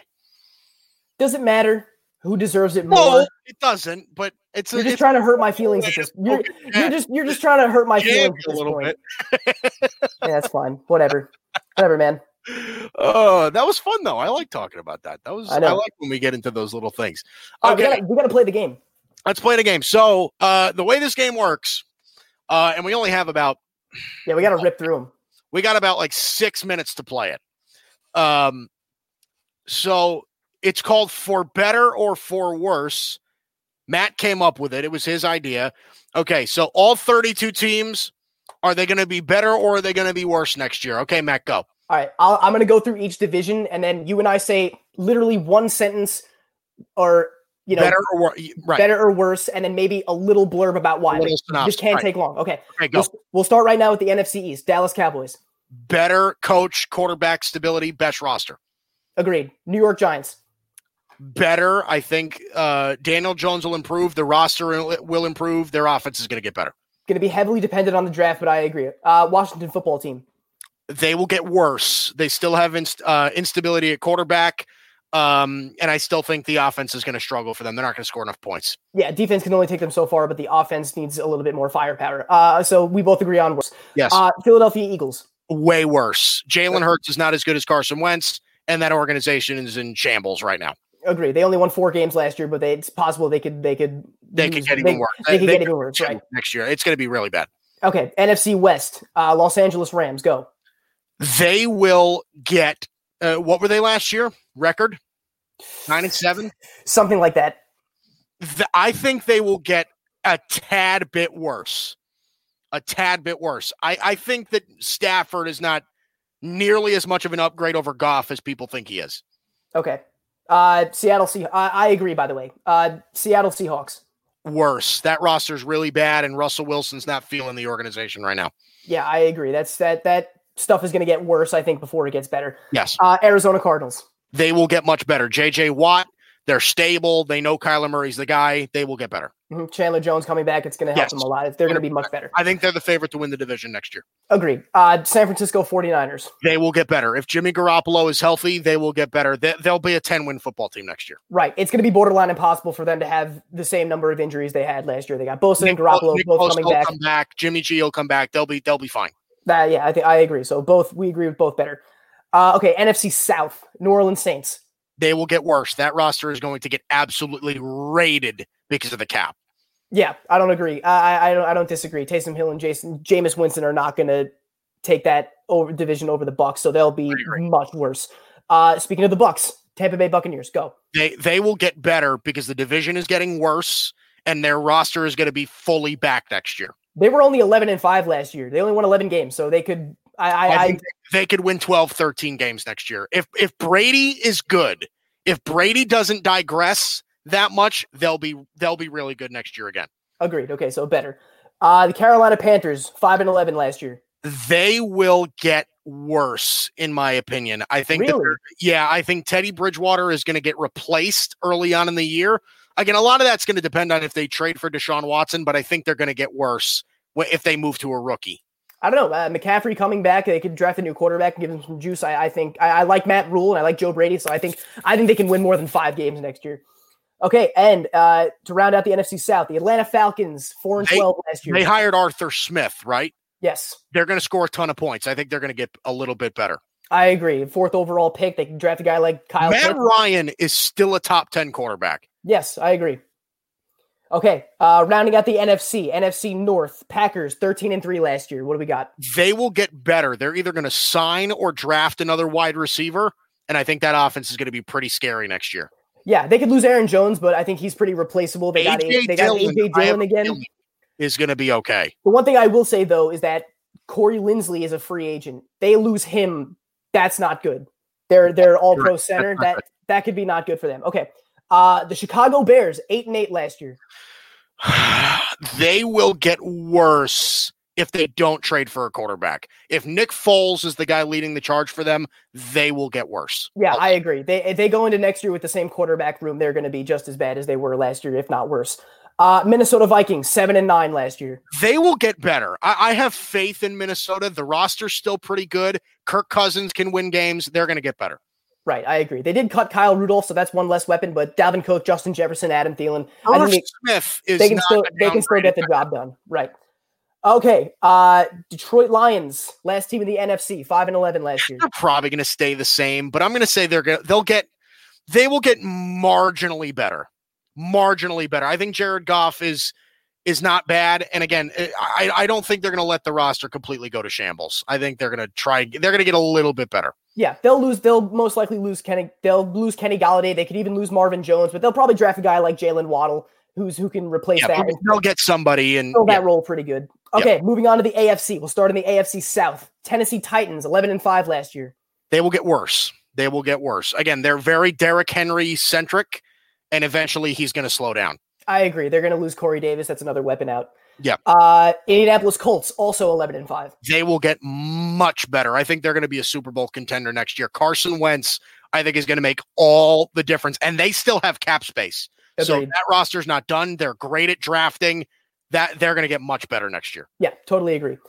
Does it matter who deserves it more? No, it doesn't, but it's you're a, just it's trying to hurt my feelings at this. You're, you're just you're just trying to hurt my feelings a little point. bit. Yeah, that's fine. Whatever. Whatever, man. Oh, that was fun though. I like talking about that. That was I I, like when we get into those little things. Right, we Okay, we gotta play the game. let's play the game. So, uh, the way this game works, uh, and we only have about Yeah, we gotta rip through them. We got about like six minutes to play it. Um, so it's called for better or for worse. Matt came up with it. It was his idea. Okay, so all 32 teams are they going to be better or are they going to be worse next year? Okay, Matt, go. All right, I'm gonna go through each division, and then you and I say literally one sentence, or you know, better or worse? Right. better or worse, and then maybe a little blurb about why. This can't right. take long. Okay, Okay, go. we'll, we'll start right now with the NFC East. Dallas Cowboys. better coach, quarterback stability, best roster. Agreed. New York Giants. Better. I think uh, Daniel Jones will improve. The roster will will improve. Their offense is going to get better. Going to be heavily dependent on the draft, but I agree. Uh, Washington football team. They will get worse. They still have inst- uh, instability at quarterback. Um, and I still think the offense is going to struggle for them. They're not going to score enough points. Yeah, defense can only take them so far, but the offense needs a little bit more firepower. Uh, so we both agree on worse. Yes. Uh, Philadelphia Eagles. Way worse. Jalen Hurts is not as good as Carson Wentz, and that organization is in shambles right now. Agree. They only won four games last year, but they, it's possible they could they could They could get even worse. They, could They get even worse. Right. Next year, it's going to be really bad. Okay. NFC West. Uh, Los Angeles Rams. Go. They will get uh, what were they last year? Record nine and seven. Something like that. Th- I think they will get a tad bit worse. A tad bit worse. I, I think that Stafford is not nearly as much of an upgrade over Goff as people think he is. Okay. Uh, Seattle Sea. I, I agree. By the way, uh, Seattle Seahawks. Worse. That roster's really bad, and Russell Wilson's not feeling the organization right now. Yeah, I agree. That's that that stuff is going to get worse. I think before it gets better. Yes, Uh, Arizona Cardinals. They will get much better. JJ Watt, they're stable. They know Kyler Murray's the guy. They will get better. Mhm. Chandler Jones coming back. It's going to help Yes. them a lot. They're going to be much better. I think they're the favorite to win the division next year. Agreed. Uh, San Francisco 49ers. They will get better. If Jimmy Garoppolo is healthy, they will get better. They, they'll be a 10 win football team next year. Right. It's going to be borderline impossible for them to have the same number of injuries they had last year. They got Bosa and Nick Garoppolo Nick both Bosa coming will back. come back. Jimmy G will come back. They'll be they'll be fine. That, yeah, I think I agree. So both we agree with both better. Uh, okay, NFC South, New Orleans Saints. They will get worse. That roster is going to get absolutely raided because of the cap. Yeah, I don't agree. I, I- I don't. I don't disagree. Taysom Hill and Jason Jameis Winston are not going to take that over division over the Bucks, so they'll be much worse. Uh, speaking of the Bucks, Tampa Bay Buccaneers, go. They they will get better because the division is getting worse and their roster is going to be fully back next year. They were only eleven and five last year. They only won eleven games, so they could. I, I, I I, they could win 12, 13 games next year. If if Brady is good, if Brady doesn't digress that much, they'll be they'll be really good next year again. agreed. Okay, so better. Uh, the Carolina Panthers, five and eleven last year. They will get worse, in my opinion. I think that Really? yeah, I think Teddy Bridgewater is going to get replaced early on in the year. Again, a lot of that's going to depend on if they trade for Deshaun Watson, but I think they're going to get worse if they move to a rookie. I don't know. Uh, McCaffrey coming back, they could draft a new quarterback and give him some juice. I, I think I, I like Matt Rhule and I like Joe Brady, so I think I think they can win more than five games next year. Okay, and uh, to round out the NFC South, the Atlanta Falcons, four and They- twelve last year. They hired Arthur Smith, right? yes, They're going to score a ton of points. I think they're going to get a little bit better. I agree. Fourth overall pick, they can draft a guy like Kyle. Matt. Ryan is still a top 10 quarterback. Yes, I agree. Okay, uh, rounding out the NFC, NFC North, Packers, thirteen and three last year. What do we got? They will get better. They're either going to sign or draft another wide receiver. And I think that offense is going to be pretty scary next year. Yeah, they could lose Aaron Jones, but I think he's pretty replaceable. They got AJ they got Dillon, AJ Dillon again. is going to be okay. The one thing I will say though is that Corey Linsley is a free agent. They lose him. That's not good. They're they're all pro center. That that could be not good for them. Okay. Uh the Chicago Bears, eight and eight last year. they will get worse if they don't trade for a quarterback. If Nick Foles is the guy leading the charge for them, they will get worse. Yeah, I agree. They if they go into next year with the same quarterback room, they're gonna be just as bad as they were last year, if not worse. Uh Minnesota Vikings, seven and nine last year. They will get better. I, I have faith in Minnesota. The roster's still pretty good. Kirk Cousins can win games. They're going to get better. Right, I agree. They did cut Kyle Rudolph, so that's one less weapon. But Dalvin Cook, Justin Jefferson, Adam Thielen, I Irv think Smith they, is they can not still they can still get the job done. Right. Okay. Uh Detroit Lions, last team in the NFC, five and eleven last year. They're probably going to stay the same, but I'm going to say they're going to they'll get they will get marginally better. Marginally better. I think Jared Goff is is not bad. And again, eh, I, I don't think they're going to let the roster completely go to shambles. I think they're going to try. They're going to get a little bit better. Yeah, they'll lose. They'll most likely lose Kenny. They'll lose Kenny Golladay. They could even lose Marvin Jones, but they'll probably draft a guy like Jaylen Waddle, who's who can replace Yeah, that they'll, get somebody and fill that yeah, role pretty good. Okay, moving on to the AFC. We'll start in the AFC South. Tennessee Titans, eleven and five last year. they will get worse. They will get worse. Again, they're very Derrick Henry centric, and eventually he's going to slow down. I agree. They're going to lose Corey Davis. That's another weapon out. Yeah. Uh, Indianapolis Colts also 11 and 5. They will get much better. I think they're going to be a Super Bowl contender next year. Carson Wentz, I think, is going to make all the difference. And they still have cap space. So Agreed. that roster's not done. They're great at drafting. That they're going to get much better next year. Yeah, totally agree.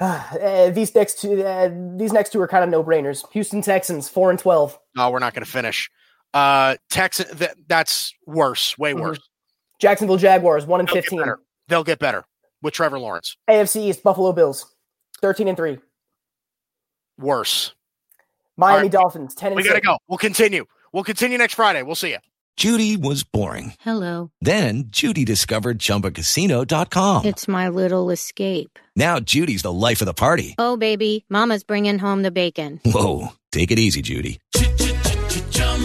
Uh, these next two, uh, these next two are kind of no brainers. Houston Texans, four and twelve. No, we're not going to finish. Uh, Texan, th- that's worse, way Mhm. worse. Jacksonville Jaguars, one and They'll get fifteen. better. They'll get better with Trevor Lawrence. AFC East, Buffalo Bills, thirteen and three. Worse. Miami right. Dolphins, ten and We got to six. go. We'll continue. We'll continue next Friday. We'll see you. Judy was boring. Hello. Then Judy discovered ChumbaCasino.com. It's my little escape. Now Judy's the life of the party. Oh, baby, Mama's bringing home the bacon. Whoa, take it easy, Judy.